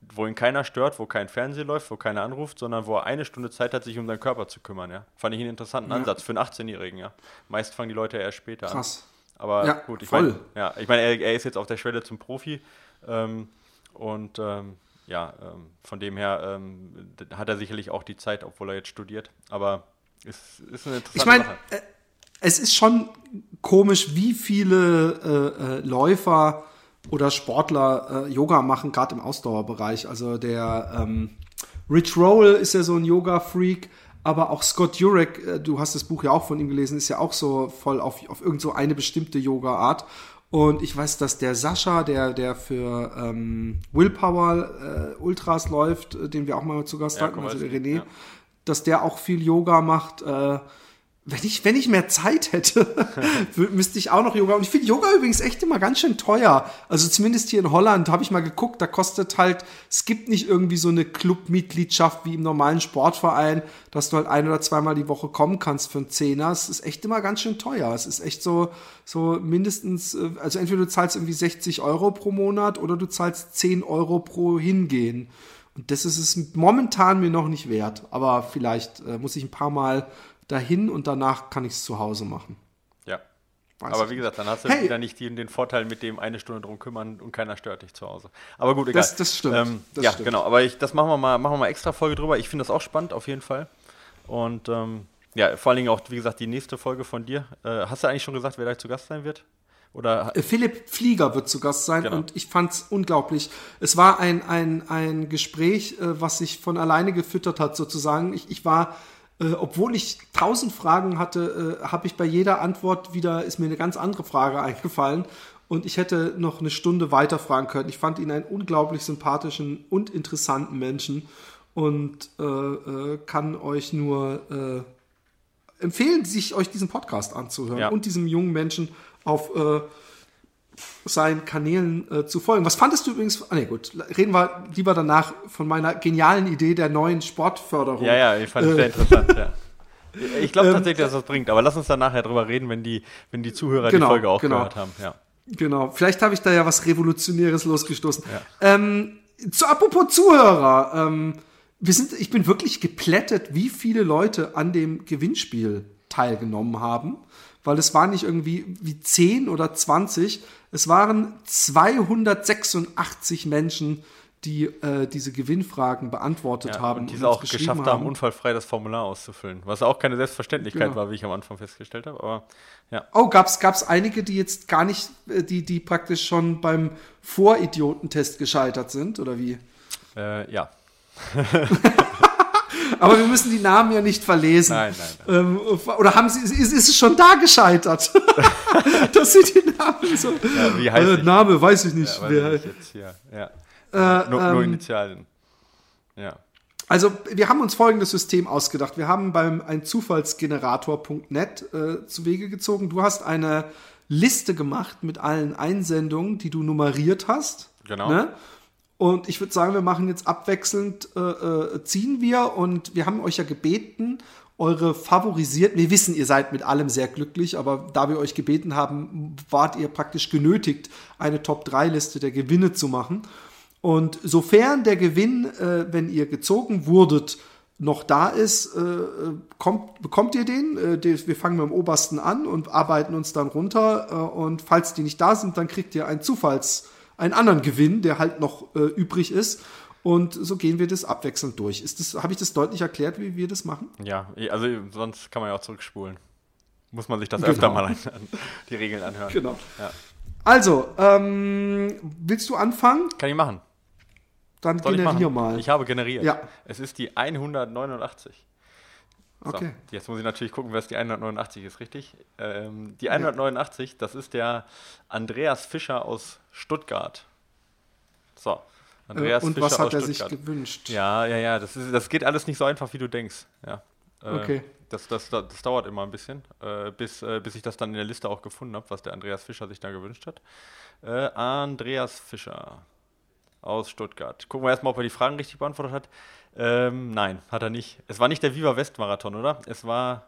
Speaker 2: wo ihn keiner stört, wo kein Fernseher läuft, wo keiner anruft, sondern wo er eine Stunde Zeit hat, sich um seinen Körper zu kümmern. Ja. Fand ich einen interessanten ja. Ansatz für einen 18-Jährigen. Ja. Meist fangen die Leute erst später
Speaker 1: Krass. an. Krass.
Speaker 2: Aber ja, gut, ich meine, ja, ich mein, er, er, ist jetzt auf der Schwelle zum Profi ähm, und ähm, ja, ähm, von dem her ähm, hat er sicherlich auch die Zeit, obwohl er jetzt studiert. Aber es ist eine interessante
Speaker 1: ich mein, Sache. Äh, es ist schon komisch, wie viele äh, äh, Läufer oder Sportler äh, Yoga machen, gerade im Ausdauerbereich. Also der ähm, Rich Roll ist ja so ein Yoga-Freak, aber auch Scott Jurek, äh, du hast das Buch ja auch von ihm gelesen, ist ja auch so voll auf, auf irgend so eine bestimmte Yoga-Art. Und ich weiß, dass der Sascha, der, der für ähm, Willpower äh, Ultras läuft, äh, den wir auch mal zu Gast
Speaker 2: Ja,
Speaker 1: hatten, also der René,
Speaker 2: ja.
Speaker 1: dass der auch viel Yoga macht. Äh, wenn ich, wenn ich mehr Zeit hätte, <laughs> müsste ich auch noch Yoga. Und ich finde Yoga übrigens echt immer ganz schön teuer. Also zumindest hier in Holland habe ich mal geguckt, da kostet halt, es gibt nicht irgendwie so eine Clubmitgliedschaft wie im normalen Sportverein, dass du halt ein oder zweimal die Woche kommen kannst für einen Zehner. Es ist echt immer ganz schön teuer. Es ist echt so, so mindestens, äh, also entweder du zahlst irgendwie 60 Euro pro Monat oder du zahlst 10 Euro pro Hingehen. Und das ist es momentan mir noch nicht wert. Aber vielleicht äh, muss ich ein paar Mal dahin und danach kann ich es zu Hause machen.
Speaker 2: Ja.
Speaker 1: Weiß
Speaker 2: Aber wie gesagt, dann hast du
Speaker 1: Hey.
Speaker 2: wieder nicht den, den Vorteil mit dem eine Stunde drum kümmern und keiner stört dich zu Hause. Aber gut, egal.
Speaker 1: Das- das stimmt,
Speaker 2: Ähm,
Speaker 1: das
Speaker 2: ja,
Speaker 1: stimmt.
Speaker 2: genau. Aber ich, das machen wir mal, machen wir mal extra Folge drüber. Ich finde das auch spannend, auf jeden Fall. Und ähm, ja, vor allen Dingen auch, wie gesagt, die nächste Folge von dir. Äh, hast du eigentlich schon gesagt, wer da zu Gast sein wird? Oder
Speaker 1: Äh, Philipp Flieger wird zu Gast sein
Speaker 2: Genau.
Speaker 1: und ich fand's unglaublich. Es war ein, ein, ein Gespräch, äh, was sich von alleine gefüttert hat, sozusagen. Ich, ich war, äh, obwohl ich tausend Fragen hatte, äh, habe ich bei jeder Antwort wieder, ist mir eine ganz andere Frage <laughs> eingefallen. Und ich hätte noch eine Stunde weiter fragen können. Ich fand ihn einen unglaublich sympathischen und interessanten Menschen und äh, äh, kann euch nur äh, empfehlen, sich euch diesen Podcast anzuhören
Speaker 2: Ja.
Speaker 1: und diesem jungen Menschen auf seinen Kanälen äh, zu folgen. Was fandest du übrigens? Ah, nee, gut, reden wir lieber danach von meiner genialen Idee der neuen Sportförderung.
Speaker 2: Ja, ja, ich fand es
Speaker 1: Äh,
Speaker 2: sehr interessant, ja. <laughs> Ich glaube
Speaker 1: Ähm,
Speaker 2: tatsächlich, dass das bringt, aber lass uns dann nachher drüber reden, wenn die, wenn die Zuhörer
Speaker 1: Genau,
Speaker 2: die Folge auch
Speaker 1: genau.
Speaker 2: gehört haben. Ja.
Speaker 1: Genau, vielleicht habe ich da ja was Revolutionäres losgestoßen. Ähm, zu apropos Zuhörer, ähm, wir sind, ich bin wirklich geplättet, wie viele Leute an dem Gewinnspiel teilgenommen haben, weil es waren nicht irgendwie wie 10 oder 20, es waren 286 Menschen, die äh, diese Gewinnfragen beantwortet
Speaker 2: Ja,
Speaker 1: haben
Speaker 2: und die es
Speaker 1: uns
Speaker 2: auch geschafft haben, unfallfrei das Formular auszufüllen. Was auch keine Selbstverständlichkeit
Speaker 1: Genau.
Speaker 2: war, wie ich am Anfang festgestellt habe. Aber ja,
Speaker 1: Oh, gab's gab's einige, die jetzt gar nicht, äh, die die praktisch schon beim Voridiotentest gescheitert sind oder wie?
Speaker 2: äh, ja. <laughs>
Speaker 1: Aber wir müssen die Namen ja nicht verlesen.
Speaker 2: Nein, nein,
Speaker 1: Ähm, oder haben sie, ist, ist es schon da gescheitert? <laughs> Dass sie die Namen so.
Speaker 2: Ja, wie heißt
Speaker 1: äh? Name, weiß ich nicht.
Speaker 2: Ja, weiß ich jetzt hier. Ja.
Speaker 1: Äh,
Speaker 2: nur, nur
Speaker 1: ähm,
Speaker 2: Initialien. Ja.
Speaker 1: Also, wir haben uns folgendes System ausgedacht. Wir haben beim ein Zufallsgenerator.net äh, zu Wege gezogen. Du hast eine Liste gemacht mit allen Einsendungen, die du nummeriert hast.
Speaker 2: Genau.
Speaker 1: Ne? Und ich würde sagen, wir machen jetzt abwechselnd, äh, äh, ziehen wir und wir haben euch ja gebeten, eure favorisierten, wir wissen, ihr seid mit allem sehr glücklich, aber da wir euch gebeten haben, wart ihr praktisch genötigt, eine Top-3-Liste der Gewinne zu machen. Und sofern der Gewinn, äh, wenn ihr gezogen wurdet, noch da ist, äh, kommt, bekommt ihr den. Äh, wir fangen mit dem obersten an und arbeiten uns dann runter. Äh, und falls die nicht da sind, dann kriegt ihr einen Zufalls, einen anderen Gewinn, der halt noch äh, übrig ist. Und so gehen wir das abwechselnd durch. Ist das, habe ich das deutlich erklärt, wie wir das machen?
Speaker 2: Ja, also sonst kann man ja auch zurückspulen. Muss man sich das
Speaker 1: Genau.
Speaker 2: öfter mal an, an die Regeln anhören.
Speaker 1: Genau.
Speaker 2: Ja.
Speaker 1: Also, ähm, willst du anfangen?
Speaker 2: Kann ich machen.
Speaker 1: Dann
Speaker 2: Soll ich
Speaker 1: generier mal.
Speaker 2: Ich habe generiert.
Speaker 1: Ja.
Speaker 2: Es ist die 189. So,
Speaker 1: Okay.
Speaker 2: jetzt muss ich natürlich gucken, was die 189 ist, richtig? Ähm, die 189, das ist der Andreas Fischer aus Stuttgart. So, Andreas
Speaker 1: Äh, und
Speaker 2: Fischer
Speaker 1: was hat er sich
Speaker 2: Stuttgart.
Speaker 1: gewünscht?
Speaker 2: Ja, ja, ja, das, ist, das geht alles nicht so einfach, wie du denkst. Ja. Äh,
Speaker 1: Okay.
Speaker 2: Das, das, das, das dauert immer ein bisschen, äh, bis, äh, bis ich das dann in der Liste auch gefunden habe, was der Andreas Fischer sich da gewünscht hat. Äh, Andreas Fischer aus Stuttgart. Gucken wir erstmal, ob er die Fragen richtig beantwortet hat. Ähm, nein, hat er nicht. Es war nicht der Viva West Marathon, oder? Es war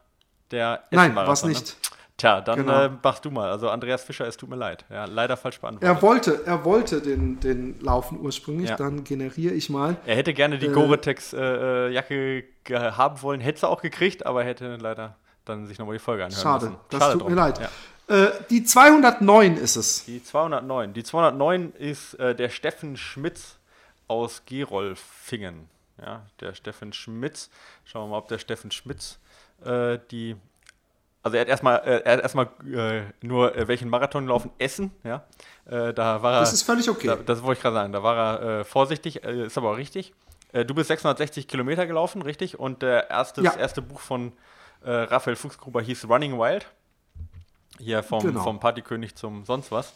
Speaker 2: der
Speaker 1: Nein,
Speaker 2: Essen-Marathon,
Speaker 1: war's
Speaker 2: Ne?
Speaker 1: nicht.
Speaker 2: Tja, dann
Speaker 1: Genau.
Speaker 2: äh, machst du mal. Also Andreas Fischer, es tut mir leid. Ja, leider falsch beantwortet.
Speaker 1: Er wollte, er wollte den, den Laufen ursprünglich,
Speaker 2: Ja.
Speaker 1: dann generiere ich mal.
Speaker 2: Er hätte gerne die
Speaker 1: Äh,
Speaker 2: Gore-Tex-Jacke ge haben wollen, hätte sie auch gekriegt, aber er hätte leider dann sich nochmal die Folge anhören
Speaker 1: Schade,
Speaker 2: müssen.
Speaker 1: das tut
Speaker 2: drum.
Speaker 1: mir leid.
Speaker 2: Ja.
Speaker 1: Äh, die 209 ist es.
Speaker 2: Die 209. Die 209 ist äh, der Steffen Schmitz aus Gerolfingen. Ja, der Steffen Schmitz. Schauen wir mal, ob der Steffen Schmitz äh, die also er hat erstmal, äh, er hat erstmal äh, nur äh, welchen Marathon gelaufen, Essen, ja. Äh, da war er,
Speaker 1: das ist völlig okay.
Speaker 2: Da, das wollte ich gerade sagen, da war er vorsichtig, ist aber auch richtig. du bist 660 Kilometer gelaufen, richtig? Und der erste, ja. das erste Buch von Raphael Fuchsgruber hieß Running Wild. Hier vom, genau. vom Partykönig zum sonst was.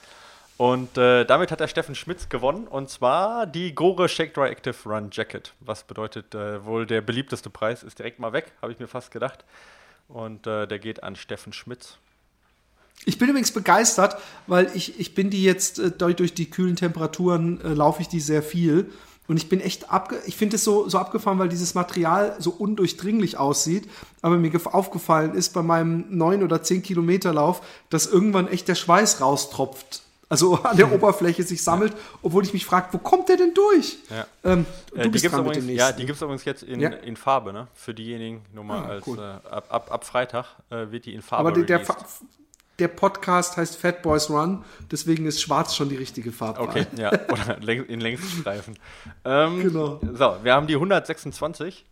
Speaker 2: Und äh, damit hat der Steffen Schmitz gewonnen und zwar die Gore Shake Dry Active Run Jacket. Was bedeutet äh, wohl der beliebteste Preis ist direkt mal weg, habe ich mir fast gedacht. Und äh, der geht an Steffen Schmitz.
Speaker 1: Ich bin übrigens begeistert, weil ich, ich bin die jetzt äh, durch, durch die kühlen Temperaturen äh, laufe ich die sehr viel. Und ich bin echt abge ich finde es so, so abgefahren, weil dieses Material so undurchdringlich aussieht. Aber mir aufgefallen ist bei meinem 9 oder 10 Kilometer Lauf, dass irgendwann echt der Schweiß raustropft also <laughs> an der Oberfläche sich sammelt, obwohl ich mich frage, wo kommt der denn durch?
Speaker 2: Ja. Ähm, du äh, bist dran übrigens, Ja, die gibt es übrigens jetzt in, ja? in Farbe, ne? Für diejenigen, nur mal ah, als cool. äh, ab, ab, ab, Freitag äh, wird die in Farbe.
Speaker 1: Aber der, der, Podcast heißt Fat Boys Run, deswegen ist schwarz schon die richtige Farbe.
Speaker 2: Okay, <laughs> ja, oder in Längsstreifen. Ähm, genau. So, wir haben die 126.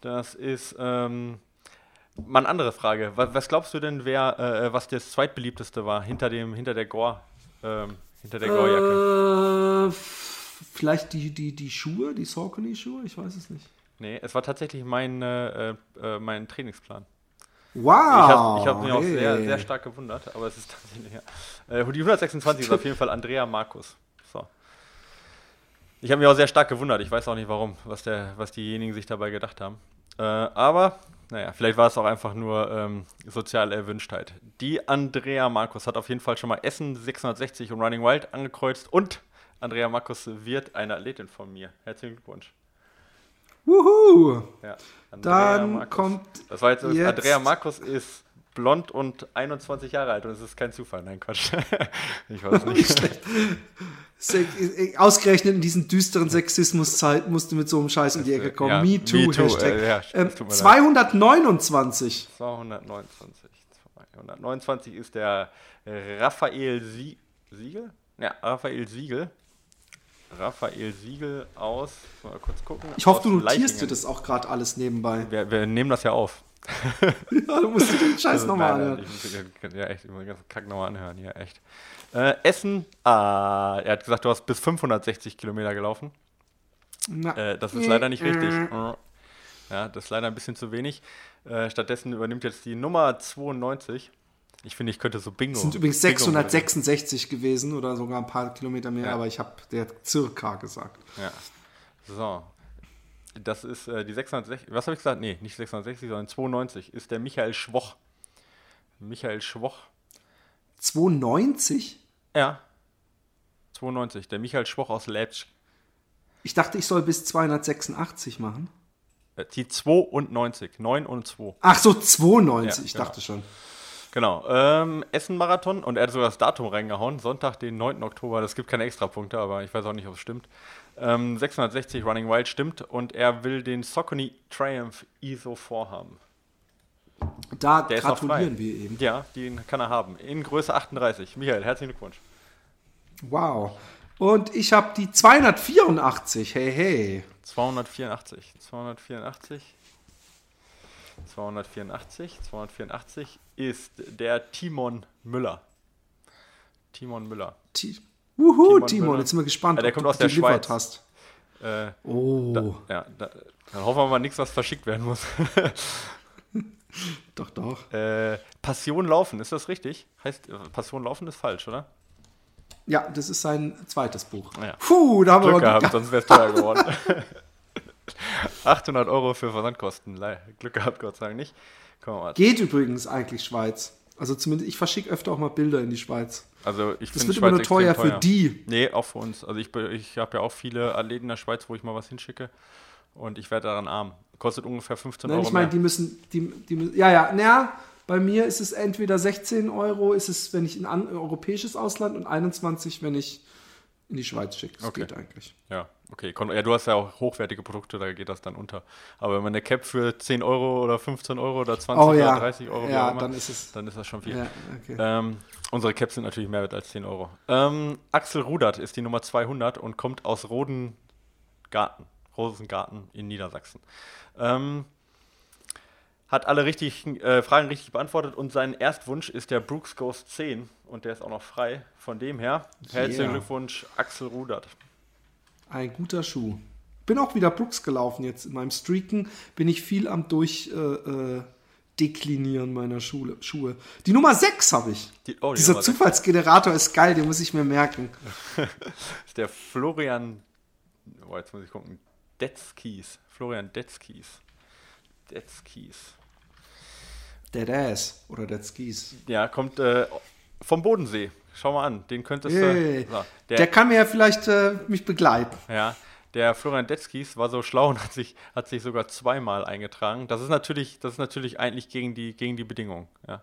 Speaker 2: Das ist. Ähm, Mal eine andere Frage. Was, was glaubst du denn, wer, äh, was das zweitbeliebteste war hinter, dem, hinter der Gore ähm, hinter der Gorjacke?
Speaker 1: Äh, vielleicht die, die, die Schuhe, die Saucony-Schuhe? Ich weiß es nicht.
Speaker 2: Nee, es war tatsächlich mein, äh, äh, mein Trainingsplan.
Speaker 1: Wow!
Speaker 2: Ich habe hab mich hey. auch sehr, sehr stark gewundert, aber es ist <laughs> tatsächlich. Ja. Äh, die 126 ist auf jeden Fall Andrea Markus. So. Ich habe mich auch sehr stark gewundert. Ich weiß auch nicht warum, was, der, was diejenigen sich dabei gedacht haben. Äh, aber naja, vielleicht war es auch einfach nur ähm, soziale Erwünschtheit. Die Andrea Markus hat auf jeden Fall schon mal Essen 660 und Running Wild angekreuzt und Andrea Markus wird eine Athletin von mir. Herzlichen Glückwunsch.
Speaker 1: Wuhu! Ja, Dann Markus. kommt.
Speaker 2: Das war jetzt, jetzt Andrea Markus ist blond und 21 Jahre alt und es ist kein Zufall. Nein, Quatsch. <laughs> ich weiß nicht.
Speaker 1: Ausgerechnet in diesen düsteren Sexismuszeiten musst du mit so einem Scheiß in die Ecke kommen. Ja, me, too, me too, Hashtag. Äh, ja, ähm, 229.
Speaker 2: 229. 229 ist der Raphael Sie Siegel? Ja, Raphael Siegel. Raphael Siegel aus, mal kurz gucken.
Speaker 1: Ich hoffe, du notierst dir das auch gerade alles nebenbei.
Speaker 2: Wir, wir nehmen das ja auf. <laughs>
Speaker 1: ja, du musst den Scheiß also, nochmal anhören.
Speaker 2: Ich, ja, echt, ich muss den ganzen Kack nochmal anhören. Ja, echt. Äh, Essen, ah, er hat gesagt, du hast bis 560 Kilometer gelaufen. Äh, das ist leider nicht richtig. Ja, das ist leider ein bisschen zu wenig. Äh, stattdessen übernimmt jetzt die Nummer 92. Ich finde, ich könnte so Bingo. Es
Speaker 1: sind übrigens 666 Bingo gewesen oder sogar ein paar Kilometer mehr, ja. aber ich habe der circa gesagt.
Speaker 2: Ja. So, das ist äh, die 660, was habe ich gesagt? Nee, nicht 660, sondern 92, ist der Michael Schwoch. Michael Schwoch.
Speaker 1: 92?
Speaker 2: Ja. 92, der Michael Schwoch aus Leipzig.
Speaker 1: Ich dachte, ich soll bis 286 machen.
Speaker 2: Äh, die 92, 9 und 2.
Speaker 1: Ach so, 92, ja, ich genau. dachte schon.
Speaker 2: Genau, ähm, Essen-Marathon und er hat sogar das Datum reingehauen, Sonntag, den 9. Oktober. Das gibt keine Extrapunkte, aber ich weiß auch nicht, ob es stimmt. Ähm, 660 Running Wild stimmt und er will den Saucony Triumph ISO vorhaben.
Speaker 1: Da Der gratulieren wir ihm.
Speaker 2: Ja, den kann er haben. In Größe 38. Michael, herzlichen Glückwunsch.
Speaker 1: Wow. Und ich habe die 284. Hey, hey.
Speaker 2: 284. 284. 284. 284 ist der Timon Müller. Timon Müller.
Speaker 1: T Wuhu, Timon, Timon jetzt sind wir gespannt,
Speaker 2: ja, der kommt aus der Schweiz.
Speaker 1: Hast.
Speaker 2: Äh, oh. Da, ja, da, dann hoffen wir mal nichts, was verschickt werden muss. <laughs>
Speaker 1: doch, doch.
Speaker 2: Äh, Passion laufen, ist das richtig? Heißt, äh, Passion laufen ist falsch, oder?
Speaker 1: Ja, das ist sein zweites Buch.
Speaker 2: Ja.
Speaker 1: Puh, da haben
Speaker 2: Glück wir gehabt, gehabt. sonst wäre es teuer geworden. <laughs> 800 Euro für Versandkosten. Glück gehabt, Gott sei Dank nicht.
Speaker 1: Geht übrigens eigentlich Schweiz. Also zumindest, ich verschicke öfter auch mal Bilder in die Schweiz.
Speaker 2: Also ich
Speaker 1: das wird Schweiz immer nur teuer, teuer, für die.
Speaker 2: Nee, auch für uns. Also ich, ich habe ja auch viele Athleten in der Schweiz, wo ich mal was hinschicke. Und ich werde daran arm. Kostet ungefähr 15
Speaker 1: Nein,
Speaker 2: Euro.
Speaker 1: Ich meine, die müssen, die, die ja, ja, naja, bei mir ist es entweder 16 Euro, ist es, wenn ich in ein europäisches Ausland und 21, wenn ich in die Schweiz schicke. Das okay. geht eigentlich.
Speaker 2: Ja, okay. Ja, du hast ja auch hochwertige Produkte, da geht das dann unter. Aber wenn man eine Cap für 10 Euro oder 15 Euro oder 20
Speaker 1: oh, ja.
Speaker 2: oder 30 Euro
Speaker 1: ja, immer, dann ist es.
Speaker 2: Dann ist das schon viel. Ja, okay. ähm, unsere Caps sind natürlich mehr wert als 10 Euro. Ähm, Axel Rudert ist die Nummer 200 und kommt aus Rodengarten, Rosengarten in Niedersachsen. Ähm, hat alle richtig, äh, Fragen richtig beantwortet und sein Erstwunsch ist der Brooks Ghost 10 und der ist auch noch frei. Von dem her, yeah. herzlichen Glückwunsch, Axel Rudert.
Speaker 1: Ein guter Schuh. Bin auch wieder Brooks gelaufen jetzt. In meinem Streaken bin ich viel am durch äh, äh, meiner Schule, Schuhe. Die Nummer 6 habe ich. Die, oh, die Dieser Zufallsgenerator ist geil, den muss ich mir merken.
Speaker 2: das <laughs> ist der Florian, oh, jetzt muss ich gucken, Detzkies. Florian Detzkies. Detzkies.
Speaker 1: Dead Ass oder Dead Skis.
Speaker 2: Ja, kommt äh, vom Bodensee. Schau mal an, den könntest
Speaker 1: du. Hey, so, der, der, kann mir ja vielleicht äh, mich begleiten.
Speaker 2: Ja, der Florian Detzkis war so schlau und hat sich, hat sich sogar zweimal eingetragen. Das ist natürlich, das ist natürlich eigentlich gegen die, gegen die Bedingungen. Ja.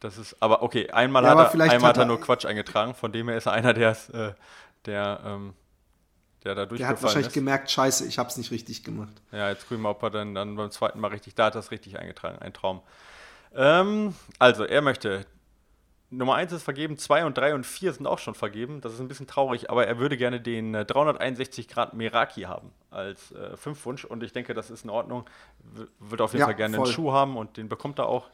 Speaker 2: Das ist, aber okay, einmal, ja, hat, er, einmal hat er nur Quatsch eingetragen, von dem her ist er einer, der, äh, der, ähm, der da durchgefallen
Speaker 1: Der hat wahrscheinlich ist. gemerkt, scheiße, ich habe es nicht richtig gemacht.
Speaker 2: Ja, jetzt gucken wir mal, ob er dann, dann beim zweiten Mal richtig, da hat es richtig eingetragen, ein Traum. Ähm, also, er möchte Nummer 1 ist vergeben, 2 und 3 und 4 sind auch schon vergeben. Das ist ein bisschen traurig, aber er würde gerne den 361 äh, Grad Meraki haben als äh, Fünfwunsch und ich denke, das ist in Ordnung. W würde auf jeden ja, Fall gerne voll. einen Schuh haben und den bekommt er auch.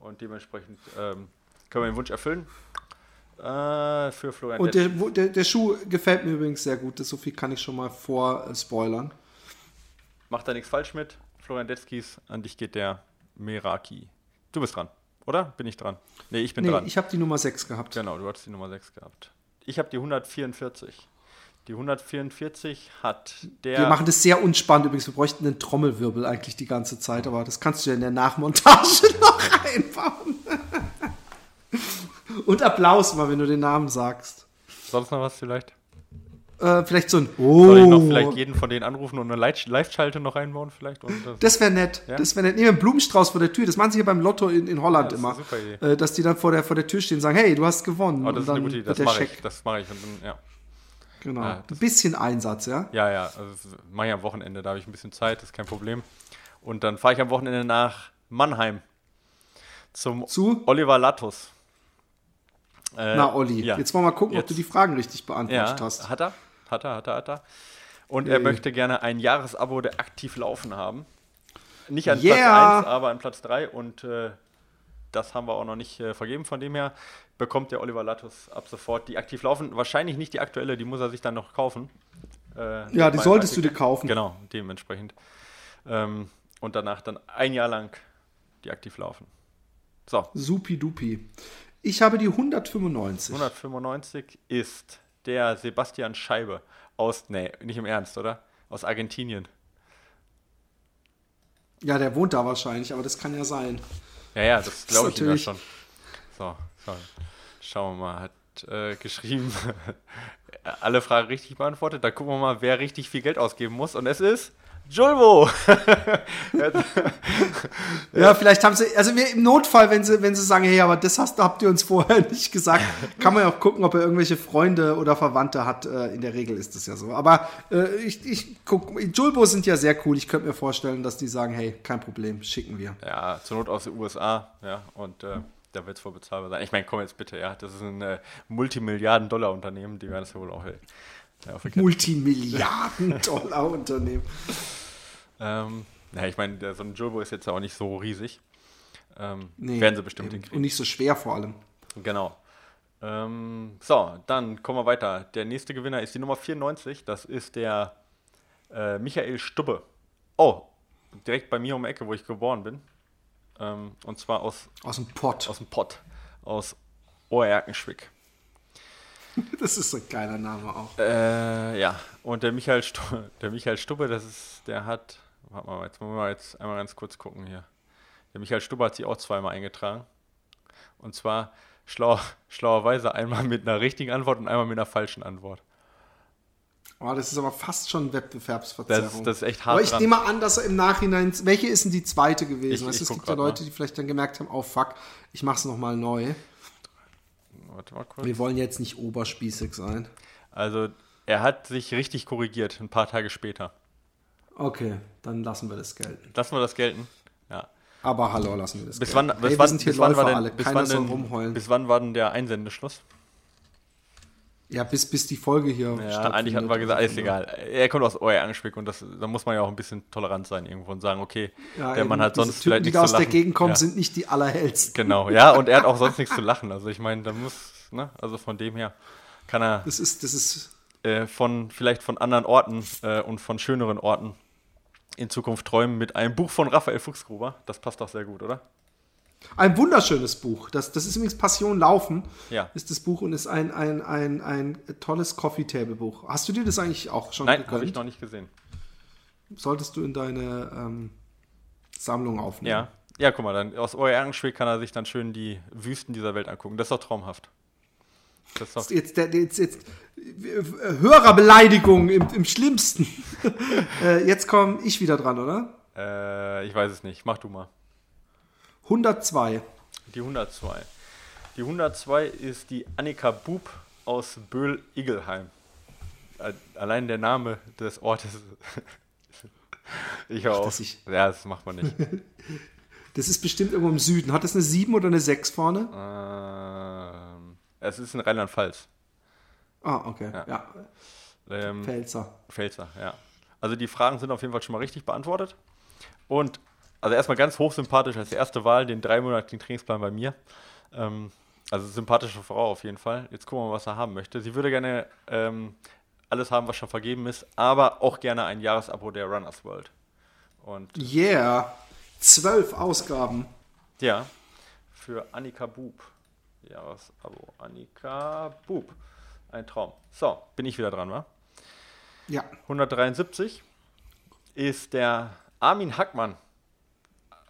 Speaker 2: Und dementsprechend ähm, können wir den Wunsch erfüllen. Äh, für Florian.
Speaker 1: Und der, der, der, Schuh gefällt mir übrigens sehr gut. Das so viel kann ich schon mal vorspoilern. Äh,
Speaker 2: Macht da nichts falsch mit. Florian Detzkis, an dich geht der Meraki. Du bist dran. Oder? Bin ich dran?
Speaker 1: Nee, ich bin nee, dran. Ich habe die Nummer 6 gehabt.
Speaker 2: Genau, du hattest die Nummer 6 gehabt. Ich habe die 144. Die 144 hat der.
Speaker 1: Wir machen das sehr unspannend übrigens. Wir bräuchten einen Trommelwirbel eigentlich die ganze Zeit, aber das kannst du ja in der Nachmontage <laughs> noch <laughs> einbauen. Und Applaus mal, wenn du den Namen sagst.
Speaker 2: Sonst noch was vielleicht?
Speaker 1: Äh, vielleicht so ein
Speaker 2: oh. Soll ich noch vielleicht jeden von denen anrufen und eine Live-Schalte noch einbauen vielleicht? Und
Speaker 1: das das wäre nett. Ja? Das wäre nett. Nehmen einen Blumenstrauß vor der Tür. Das machen sie ja beim Lotto in, in Holland ja, immer. Äh, dass die dann vor der, vor der Tür stehen und sagen, hey, du hast gewonnen.
Speaker 2: Oh, das und ist eine gute Idee. Das mache ich. Das mache ich. Und dann, ja.
Speaker 1: Genau. Ja, ein bisschen Einsatz, ja?
Speaker 2: Ja, ja. Also mache ich am Wochenende. Da habe ich ein bisschen Zeit. Das ist kein Problem. Und dann fahre ich am Wochenende nach Mannheim zum
Speaker 1: Zu?
Speaker 2: Oliver Lattus.
Speaker 1: Äh, Na, Olli, ja. jetzt wollen wir mal gucken, jetzt. ob du die Fragen richtig beantwortet
Speaker 2: ja,
Speaker 1: hast.
Speaker 2: Hat er? Hat er, hat er, hat er. Und er möchte gerne ein Jahresabo, der aktiv laufen haben. Nicht an yeah. Platz 1, aber an Platz 3. Und äh, das haben wir auch noch nicht äh, vergeben. Von dem her bekommt der Oliver Lattus ab sofort die aktiv laufen. Wahrscheinlich nicht die aktuelle, die muss er sich dann noch kaufen.
Speaker 1: Äh, ja, die solltest Artikel. du dir kaufen.
Speaker 2: Genau, dementsprechend. Ähm, und danach dann ein Jahr lang die aktiv laufen.
Speaker 1: So. Supi-dupi. Ich habe die 195.
Speaker 2: 195 ist der Sebastian Scheibe aus, nee, nicht im Ernst, oder? Aus Argentinien.
Speaker 1: Ja, der wohnt da wahrscheinlich, aber das kann ja sein.
Speaker 2: Ja, ja, das glaube ich ja schon. So, so, schauen wir mal. Hat äh, geschrieben, <laughs> alle Fragen richtig beantwortet. Da gucken wir mal, wer richtig viel Geld ausgeben muss. Und es ist Julvo! <laughs>
Speaker 1: ja, vielleicht haben sie, also wir, im Notfall, wenn sie, wenn sie sagen, hey, aber das hast, habt ihr uns vorher <laughs> nicht gesagt, kann man ja auch gucken, ob er irgendwelche Freunde oder Verwandte hat. Äh, in der Regel ist das ja so. Aber äh, ich, ich guck, Julbo sind ja sehr cool. Ich könnte mir vorstellen, dass die sagen, hey, kein Problem, schicken wir.
Speaker 2: Ja, zur Not aus den USA, ja, und äh, da wird es wohl bezahlbar sein. Ich meine, komm jetzt bitte, ja, das ist ein äh, Multimilliarden-Dollar-Unternehmen, die werden es ja wohl auch.
Speaker 1: Ja, Multimilliarden-Dollar-Unternehmen.
Speaker 2: ähm, ja, ich meine, so ein Jumbo ist jetzt auch nicht so riesig. Ähm, nee, werden sie bestimmt
Speaker 1: hinkriegen. Und nicht so schwer vor allem.
Speaker 2: Genau. Ähm, so, dann kommen wir weiter. Der nächste Gewinner ist die Nummer 94. Das ist der äh, Michael Stubbe. Oh, direkt bei mir um die Ecke, wo ich geboren bin. Ähm, und zwar aus.
Speaker 1: Aus dem Pott.
Speaker 2: Aus dem Pott. Aus Oerkenschwick. <laughs>
Speaker 1: Das ist ein geiler Name auch.
Speaker 2: Äh, ja, und der Michael, Stubbe, der Michael Stubbe, das ist, der hat, warte mal, jetzt wollen wir jetzt einmal ganz kurz gucken hier. Der Michael Stubbe hat sich auch zweimal eingetragen. Und zwar schlau, schlauerweise einmal mit einer richtigen Antwort und einmal mit einer falschen Antwort.
Speaker 1: Oh, das ist aber fast schon Wettbewerbsverzerrung.
Speaker 2: Das, das ist echt hart.
Speaker 1: Aber ich dran. nehme an, dass er im Nachhinein. Welche ist denn die zweite gewesen? Ich, weißt, ich es gibt ja Leute, mal. die vielleicht dann gemerkt haben: oh fuck, ich mach's nochmal neu. Warte mal kurz. Wir wollen jetzt nicht oberspießig sein.
Speaker 2: Also, er hat sich richtig korrigiert, ein paar Tage später.
Speaker 1: Okay, dann lassen wir das gelten.
Speaker 2: Lassen wir das gelten? Ja.
Speaker 1: Aber hallo, lassen wir das
Speaker 2: bis gelten. Wann, bis, hey, wann, bis wann war denn, bis wann, denn, bis wann war denn der Einsendeschluss?
Speaker 1: Ja, bis, bis die Folge hier
Speaker 2: ja, Eigentlich hatten wir gesagt, ist egal. Er kommt aus euer Angespick und das, da muss man ja auch ein bisschen tolerant sein irgendwo und sagen, okay,
Speaker 1: ja,
Speaker 2: der Mann hat sonst
Speaker 1: Typen,
Speaker 2: vielleicht
Speaker 1: nichts
Speaker 2: zu
Speaker 1: lachen. Die aus der Gegend kommen,
Speaker 2: ja.
Speaker 1: sind nicht die allerhellsten.
Speaker 2: Genau, ja, und er hat auch sonst nichts zu lachen. Also ich meine, da muss, ne, also von dem her kann er
Speaker 1: das ist, das ist
Speaker 2: äh, von vielleicht von anderen Orten äh, und von schöneren Orten in Zukunft träumen mit einem Buch von Raphael Fuchsgruber. Das passt doch sehr gut, oder?
Speaker 1: Ein wunderschönes Buch. Das, das ist übrigens Passion Laufen.
Speaker 2: Ja.
Speaker 1: Ist das Buch und ist ein, ein, ein, ein tolles Coffee-Table-Buch. Hast du dir das eigentlich auch schon
Speaker 2: Nein, habe ich noch nicht gesehen.
Speaker 1: Solltest du in deine ähm, Sammlung aufnehmen.
Speaker 2: Ja. Ja, guck mal, dann aus Ehrenspiel kann er sich dann schön die Wüsten dieser Welt angucken. Das ist doch traumhaft.
Speaker 1: Das ist doch jetzt, der, jetzt, jetzt Hörerbeleidigung im, im schlimmsten. <laughs> äh, jetzt komme ich wieder dran, oder?
Speaker 2: Äh, ich weiß es nicht. Mach du mal.
Speaker 1: 102.
Speaker 2: Die 102. Die 102 ist die Annika Bub aus Böhl-Igelheim. Allein der Name des Ortes. <laughs> ich auch.
Speaker 1: Das ich
Speaker 2: ja, das macht man nicht. <laughs>
Speaker 1: das ist bestimmt irgendwo im Süden. Hat das eine 7 oder eine 6 vorne?
Speaker 2: Ähm, es ist in Rheinland-Pfalz.
Speaker 1: Ah, okay. Ja. ja.
Speaker 2: Ähm,
Speaker 1: Pfälzer.
Speaker 2: Pfälzer, ja. Also die Fragen sind auf jeden Fall schon mal richtig beantwortet. Und also erstmal ganz hochsympathisch als erste Wahl, den dreimonatigen Trainingsplan bei mir. Ähm, also sympathische Frau auf jeden Fall. Jetzt gucken wir mal, was er haben möchte. Sie würde gerne ähm, alles haben, was schon vergeben ist, aber auch gerne ein Jahresabo der Runners World. Und
Speaker 1: yeah, zwölf Ausgaben.
Speaker 2: Ja, für Annika Bub. Jahresabo Annika Bub. Ein Traum. So, bin ich wieder dran, wa?
Speaker 1: Ja.
Speaker 2: 173 ist der Armin Hackmann.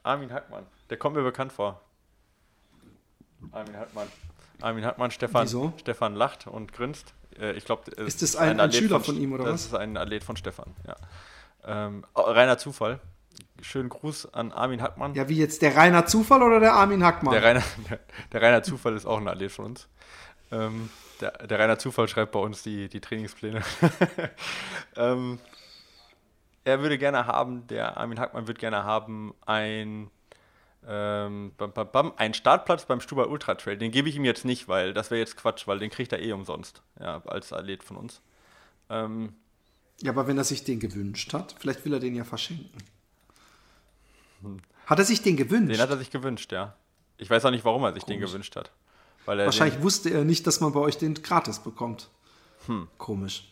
Speaker 2: Armin Hackmann. Der kommt mir bekannt vor. Armin Hackmann. Armin Hackmann, Stefan,
Speaker 1: Wieso?
Speaker 2: Stefan lacht und grinst. Äh, ich glaube,
Speaker 1: ist das ein, ein, ein Schüler von, von, ihm oder
Speaker 2: das
Speaker 1: was?
Speaker 2: Das ist ein Athlet von Stefan, ja. Ähm, oh, reiner Zufall. Schönen Gruß an Armin Hackmann.
Speaker 1: Ja, wie jetzt der reiner Zufall oder der Armin Hackmann?
Speaker 2: Der reiner, der, <laughs> der reiner Zufall ist auch ein Athlet von uns. Ähm, der, der reiner Zufall schreibt bei uns die, die Trainingspläne. <laughs> ähm, er würde gerne haben, der Armin Hackmann würde gerne haben, ein, ähm, bam, bam, bam, ein Startplatz beim Stubai Ultra Trail. Den gebe ich ihm jetzt nicht, weil das wäre jetzt Quatsch, weil den kriegt er eh umsonst, ja, als Athlet von uns. Ähm,
Speaker 1: ja, aber wenn er sich den gewünscht hat, vielleicht will er den ja verschenken. Hat er sich den gewünscht?
Speaker 2: Den hat er sich gewünscht, ja. Ich weiß auch nicht, warum er sich Komisch. den gewünscht hat.
Speaker 1: Wahrscheinlich wusste er nicht, dass man bei euch den gratis bekommt.
Speaker 2: Hm.
Speaker 1: Komisch.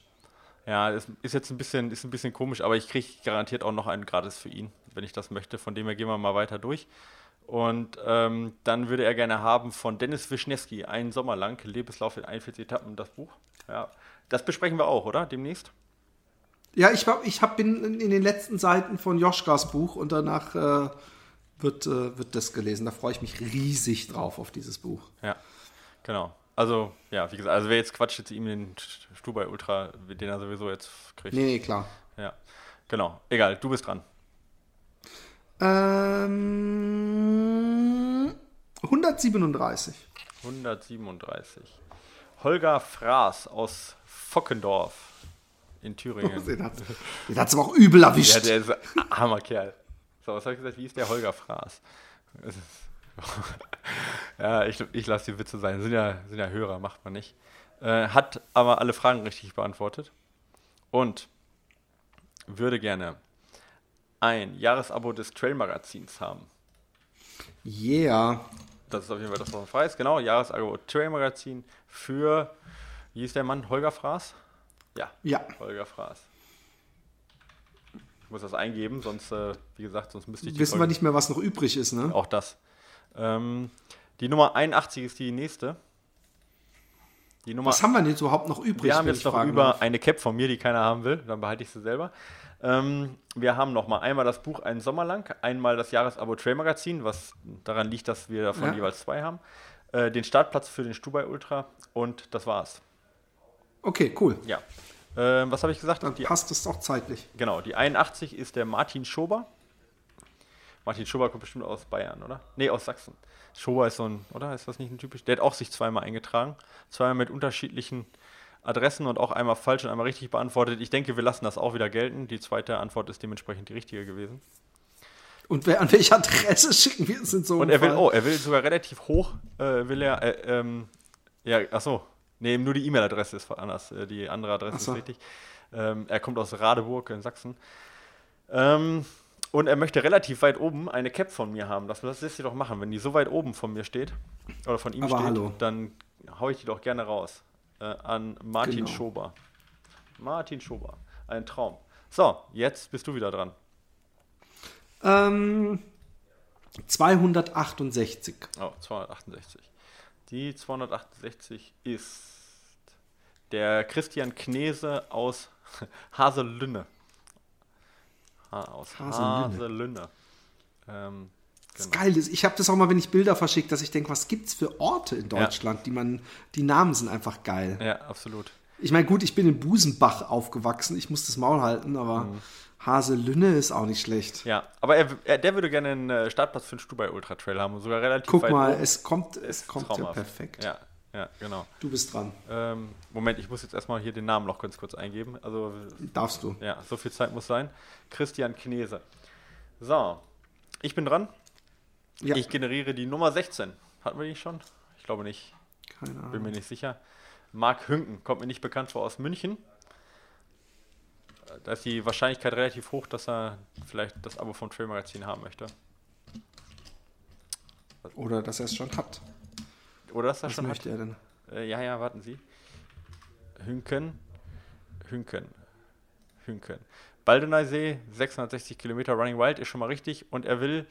Speaker 2: Ja, ist, ist jetzt ein bisschen, ist ein bisschen komisch, aber ich kriege garantiert auch noch einen gratis für ihn, wenn ich das möchte. Von dem her gehen wir mal weiter durch. Und ähm, dann würde er gerne haben von Dennis Wischnewski, einen Sommer lang, Lebenslauf in 41 Etappen, das Buch. Ja, das besprechen wir auch, oder? Demnächst?
Speaker 1: Ja, ich, ich hab, bin in den letzten Seiten von Joschkas Buch und danach äh, wird, äh, wird das gelesen. Da freue ich mich riesig drauf auf dieses Buch.
Speaker 2: Ja. Genau. Also, ja, wie gesagt, also wer jetzt quatscht jetzt ihm den Stubai Ultra, den er sowieso jetzt kriegt.
Speaker 1: Nee, nee, klar.
Speaker 2: Ja. Genau. Egal, du bist dran.
Speaker 1: Ähm, 137.
Speaker 2: 137. Holger Fraß aus Fockendorf in Thüringen. <laughs>
Speaker 1: den hat es aber auch übel erwischt.
Speaker 2: Ja, der ist ein Hammerkerl. So, was habe ich gesagt? Wie ist der Holger Fraß? <laughs> ja, ich, ich lasse die Witze sein. Sind ja, sind ja Hörer, macht man nicht. Äh, hat aber alle Fragen richtig beantwortet. Und würde gerne ein Jahresabo des Trail-Magazins haben.
Speaker 1: Yeah.
Speaker 2: Das ist auf jeden Fall das, was frei ist. Genau, Jahresabo Trail-Magazin für, wie ist der Mann? Holger Fraß? Ja.
Speaker 1: Ja.
Speaker 2: Holger Fraß. Ich muss das eingeben, sonst, äh, wie gesagt, sonst müsste ich
Speaker 1: die Wissen Folge wir nicht mehr, was noch übrig ist, ne?
Speaker 2: Auch das. Ähm, die Nummer 81 ist die nächste.
Speaker 1: Die Nummer, Was haben wir denn jetzt überhaupt noch übrig?
Speaker 2: Wir haben jetzt noch über darf. eine Cap von mir, die keiner haben will. Dann behalte ich sie selber. Ähm, wir haben noch mal einmal das Buch Einen Sommer lang, einmal das Jahresabo Trail Magazin, was daran liegt, dass wir davon ja. jeweils zwei haben. Äh, den Startplatz für den Stubai Ultra und das war's.
Speaker 1: Okay, cool.
Speaker 2: Ja. Äh, was habe ich gesagt?
Speaker 1: Dann
Speaker 2: die,
Speaker 1: passt es auch zeitlich.
Speaker 2: Genau, die 81 ist der Martin Schober. Martin Schober kommt bestimmt aus Bayern, oder? Nee, aus Sachsen. Schober ist so ein, oder? Ist das nicht ein typisch? Der hat auch sich zweimal eingetragen. Zweimal mit unterschiedlichen Adressen und auch einmal falsch und einmal richtig beantwortet. Ich denke, wir lassen das auch wieder gelten. Die zweite Antwort ist dementsprechend die richtige gewesen.
Speaker 1: Und wer, an welche Adresse schicken wir es in so
Speaker 2: Und er will, oh, er will sogar relativ hoch, äh, will er, äh, ähm, ja, ach so, Nee, nur die E-Mail-Adresse ist anders. Äh, die andere Adresse so. ist richtig. Ähm, er kommt aus Radeburg in Sachsen. Ähm, und er möchte relativ weit oben eine Cap von mir haben. Das, das lässt sich doch machen. Wenn die so weit oben von mir steht, oder von ihm
Speaker 1: Aber
Speaker 2: steht,
Speaker 1: hallo.
Speaker 2: dann haue ich die doch gerne raus. Äh, an Martin genau. Schober. Martin Schober. Ein Traum. So, jetzt bist du wieder dran.
Speaker 1: Ähm, 268.
Speaker 2: Oh, 268. Die 268 ist der Christian Knese aus <laughs> Haselünne. Ha, aus Haselünne.
Speaker 1: Ähm, das genau. geil ist, ich habe das auch mal, wenn ich Bilder verschicke, dass ich denke, was gibt es für Orte in Deutschland, ja. die man, die Namen sind einfach geil.
Speaker 2: Ja, absolut.
Speaker 1: Ich meine, gut, ich bin in Busenbach aufgewachsen, ich muss das Maul halten, aber mhm. Haselünne ist auch nicht schlecht.
Speaker 2: Ja, aber er, er, der würde gerne einen äh, Startplatz für den Stubai Ultra Trail haben, sogar relativ
Speaker 1: Guck mal, oben. es kommt, es kommt ja perfekt.
Speaker 2: Ja, ja, genau.
Speaker 1: Du bist dran.
Speaker 2: Ähm, Moment, ich muss jetzt erstmal hier den Namen noch ganz kurz eingeben. Also,
Speaker 1: Darfst du.
Speaker 2: Ja, so viel Zeit muss sein. Christian Knese. So, ich bin dran. Ja. Ich generiere die Nummer 16. Hatten wir die schon? Ich glaube nicht.
Speaker 1: Keine Ahnung.
Speaker 2: Bin mir nicht sicher. Marc Hünken, kommt mir nicht bekannt vor aus München. Da ist die Wahrscheinlichkeit relativ hoch, dass er vielleicht das Abo vom Trail Magazin haben möchte.
Speaker 1: Oder dass er es schon hat.
Speaker 2: Oder dass er
Speaker 1: Was
Speaker 2: schon
Speaker 1: möchte
Speaker 2: hat.
Speaker 1: er denn?
Speaker 2: Äh, ja, ja, warten Sie. Hünken, Hünken, Hünken. Baldeneysee, 660 Kilometer Running Wild ist schon mal richtig und er will,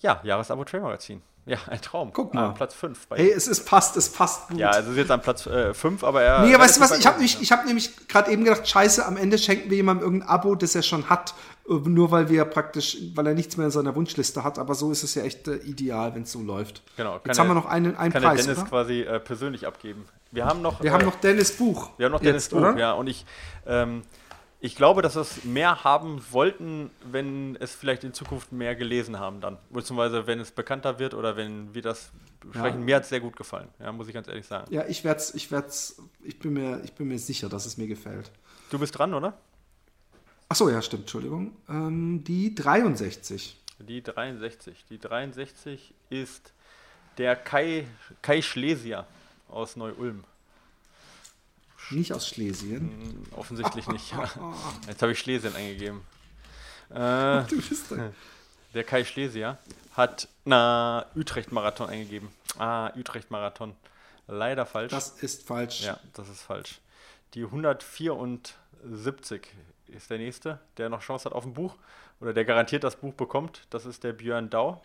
Speaker 2: ja, Jahresabo Trail Magazin. Ja, ein Traum.
Speaker 1: Guck mal.
Speaker 2: An Platz 5.
Speaker 1: Hey, es ist passt, es passt
Speaker 2: gut. Ja, also ist jetzt an Platz 5, äh, aber er.
Speaker 1: Nee, weißt du was, ich habe nämlich, hab nämlich gerade eben gedacht, scheiße, am Ende schenken wir jemandem irgendein Abo, das er schon hat, nur weil wir praktisch, weil er nichts mehr in seiner Wunschliste hat, aber so ist es ja echt äh, ideal, wenn es so läuft.
Speaker 2: Genau.
Speaker 1: Jetzt haben wir noch einen, einen
Speaker 2: kann
Speaker 1: Preis,
Speaker 2: Dennis
Speaker 1: oder?
Speaker 2: quasi äh, persönlich abgeben. Wir haben noch.
Speaker 1: Wir haben noch Dennis Buch.
Speaker 2: Wir haben noch Dennis Buch, oder? ja. Und ich, ähm, ich glaube, dass wir es mehr haben wollten, wenn es vielleicht in Zukunft mehr gelesen haben dann. Beziehungsweise wenn es bekannter wird oder wenn wir das besprechen. Ja. Mir hat es sehr gut gefallen, ja, muss ich ganz ehrlich sagen.
Speaker 1: Ja, ich werde ich werd's, ich bin mir, ich bin mir sicher, dass es mir gefällt.
Speaker 2: Du bist dran, oder?
Speaker 1: Achso, ja, stimmt, Entschuldigung. Ähm, die 63.
Speaker 2: Die 63. Die 63 ist der Kai, Kai Schlesier aus Neu-Ulm.
Speaker 1: Nicht aus Schlesien?
Speaker 2: Hm, offensichtlich nicht. <laughs> Jetzt habe ich Schlesien eingegeben. Äh, <laughs> du bist da. Der Kai Schlesier hat na Utrecht-Marathon eingegeben. Ah, Utrecht-Marathon. Leider falsch.
Speaker 1: Das ist falsch.
Speaker 2: Ja, das ist falsch. Die 174 ist der nächste, der noch Chance hat auf ein Buch oder der garantiert das Buch bekommt. Das ist der Björn Dau.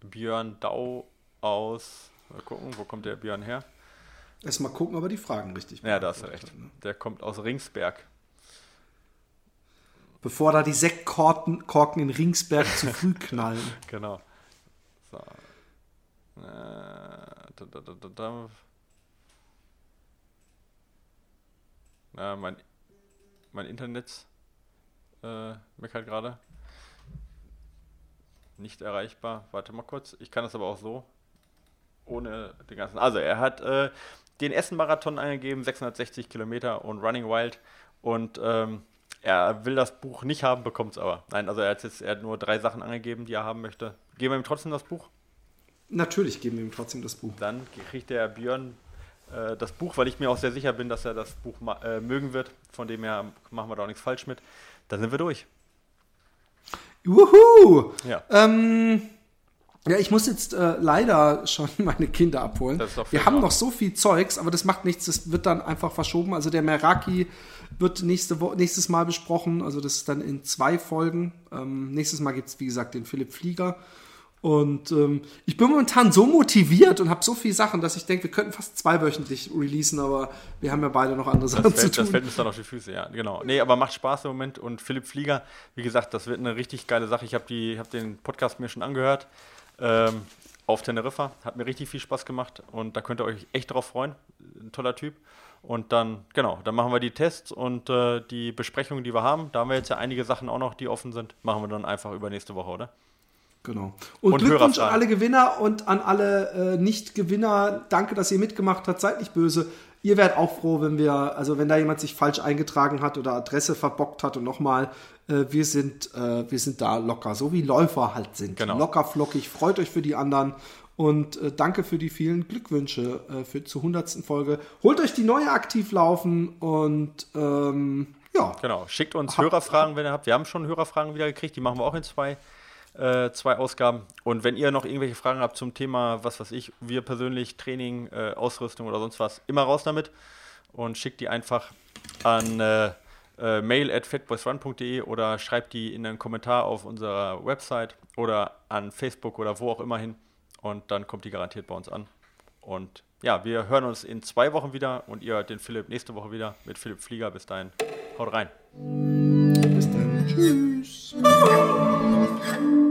Speaker 2: Björn Dau aus. Mal gucken, wo kommt der Björn her?
Speaker 1: Erstmal gucken, ob er die Fragen richtig
Speaker 2: Ja, da hast du recht. Hat, ne? Der kommt aus Ringsberg.
Speaker 1: Bevor da die Sektkorken Korken in Ringsberg zu früh <laughs> knallen.
Speaker 2: Genau. So. Äh, da, da, da, da. Ja, mein, mein Internet äh, meckert gerade. Nicht erreichbar. Warte mal kurz. Ich kann das aber auch so. Ohne den ganzen. Also, er hat äh, den Essen-Marathon eingegeben, 660 Kilometer und Running Wild. Und ähm, er will das Buch nicht haben, bekommt es aber. Nein, also er hat jetzt er hat nur drei Sachen angegeben, die er haben möchte. Geben wir ihm trotzdem das Buch?
Speaker 1: Natürlich geben wir ihm trotzdem das Buch.
Speaker 2: Dann kriegt der Björn äh, das Buch, weil ich mir auch sehr sicher bin, dass er das Buch äh, mögen wird. Von dem her machen wir da auch nichts falsch mit. Dann sind wir durch.
Speaker 1: Wuhu!
Speaker 2: Ja.
Speaker 1: Ähm, ja, ich muss jetzt äh, leider schon <laughs> meine Kinder abholen. Wir haben noch so viel Zeugs, aber das macht nichts. Das wird dann einfach verschoben. Also der Meraki wird nächste Wo nächstes Mal besprochen. Also das ist dann in zwei Folgen. Ähm, nächstes Mal gibt es, wie gesagt, den Philipp Flieger. Und ähm, ich bin momentan so motiviert und habe so viele Sachen, dass ich denke, wir könnten fast zweiwöchentlich releasen, aber wir haben ja beide noch andere Sachen
Speaker 2: fällt,
Speaker 1: zu tun.
Speaker 2: Das fällt uns dann auf die Füße, ja, genau. Nee, aber macht Spaß im Moment. Und Philipp Flieger, wie gesagt, das wird eine richtig geile Sache. Ich habe hab den Podcast mir schon angehört ähm, auf Teneriffa. Hat mir richtig viel Spaß gemacht und da könnt ihr euch echt drauf freuen. Ein toller Typ. Und dann, genau, dann machen wir die Tests und äh, die Besprechungen, die wir haben. Da haben wir jetzt ja einige Sachen auch noch, die offen sind. Machen wir dann einfach über nächste Woche, oder?
Speaker 1: Genau. Und, und Glückwunsch an alle Gewinner und an alle äh, Nicht-Gewinner. Danke, dass ihr mitgemacht habt. Seid nicht böse. ihr werdet auch froh, wenn wir, also wenn da jemand sich falsch eingetragen hat oder Adresse verbockt hat und nochmal, äh, wir sind, äh, wir sind da locker, so wie Läufer halt sind.
Speaker 2: Genau.
Speaker 1: Locker, flockig, freut euch für die anderen und äh, danke für die vielen Glückwünsche äh, für, zur 100. Folge. Holt euch die neue aktiv laufen und ähm, ja.
Speaker 2: Genau, schickt uns Hörerfragen, wenn ihr habt. Wir haben schon Hörerfragen wieder gekriegt, die machen wir auch in zwei äh, zwei Ausgaben. Und wenn ihr noch irgendwelche Fragen habt zum Thema, was weiß ich, wir persönlich, Training, äh, Ausrüstung oder sonst was, immer raus damit und schickt die einfach an äh, äh, mail at fatboysrun.de oder schreibt die in einen Kommentar auf unserer Website oder an Facebook oder wo auch immer hin. Und dann kommt die garantiert bei uns an. Und ja, wir hören uns in zwei Wochen wieder und ihr den Philipp nächste Woche wieder mit Philipp Flieger. Bis dahin, haut rein.
Speaker 1: Bis dann. Tschüss. <laughs>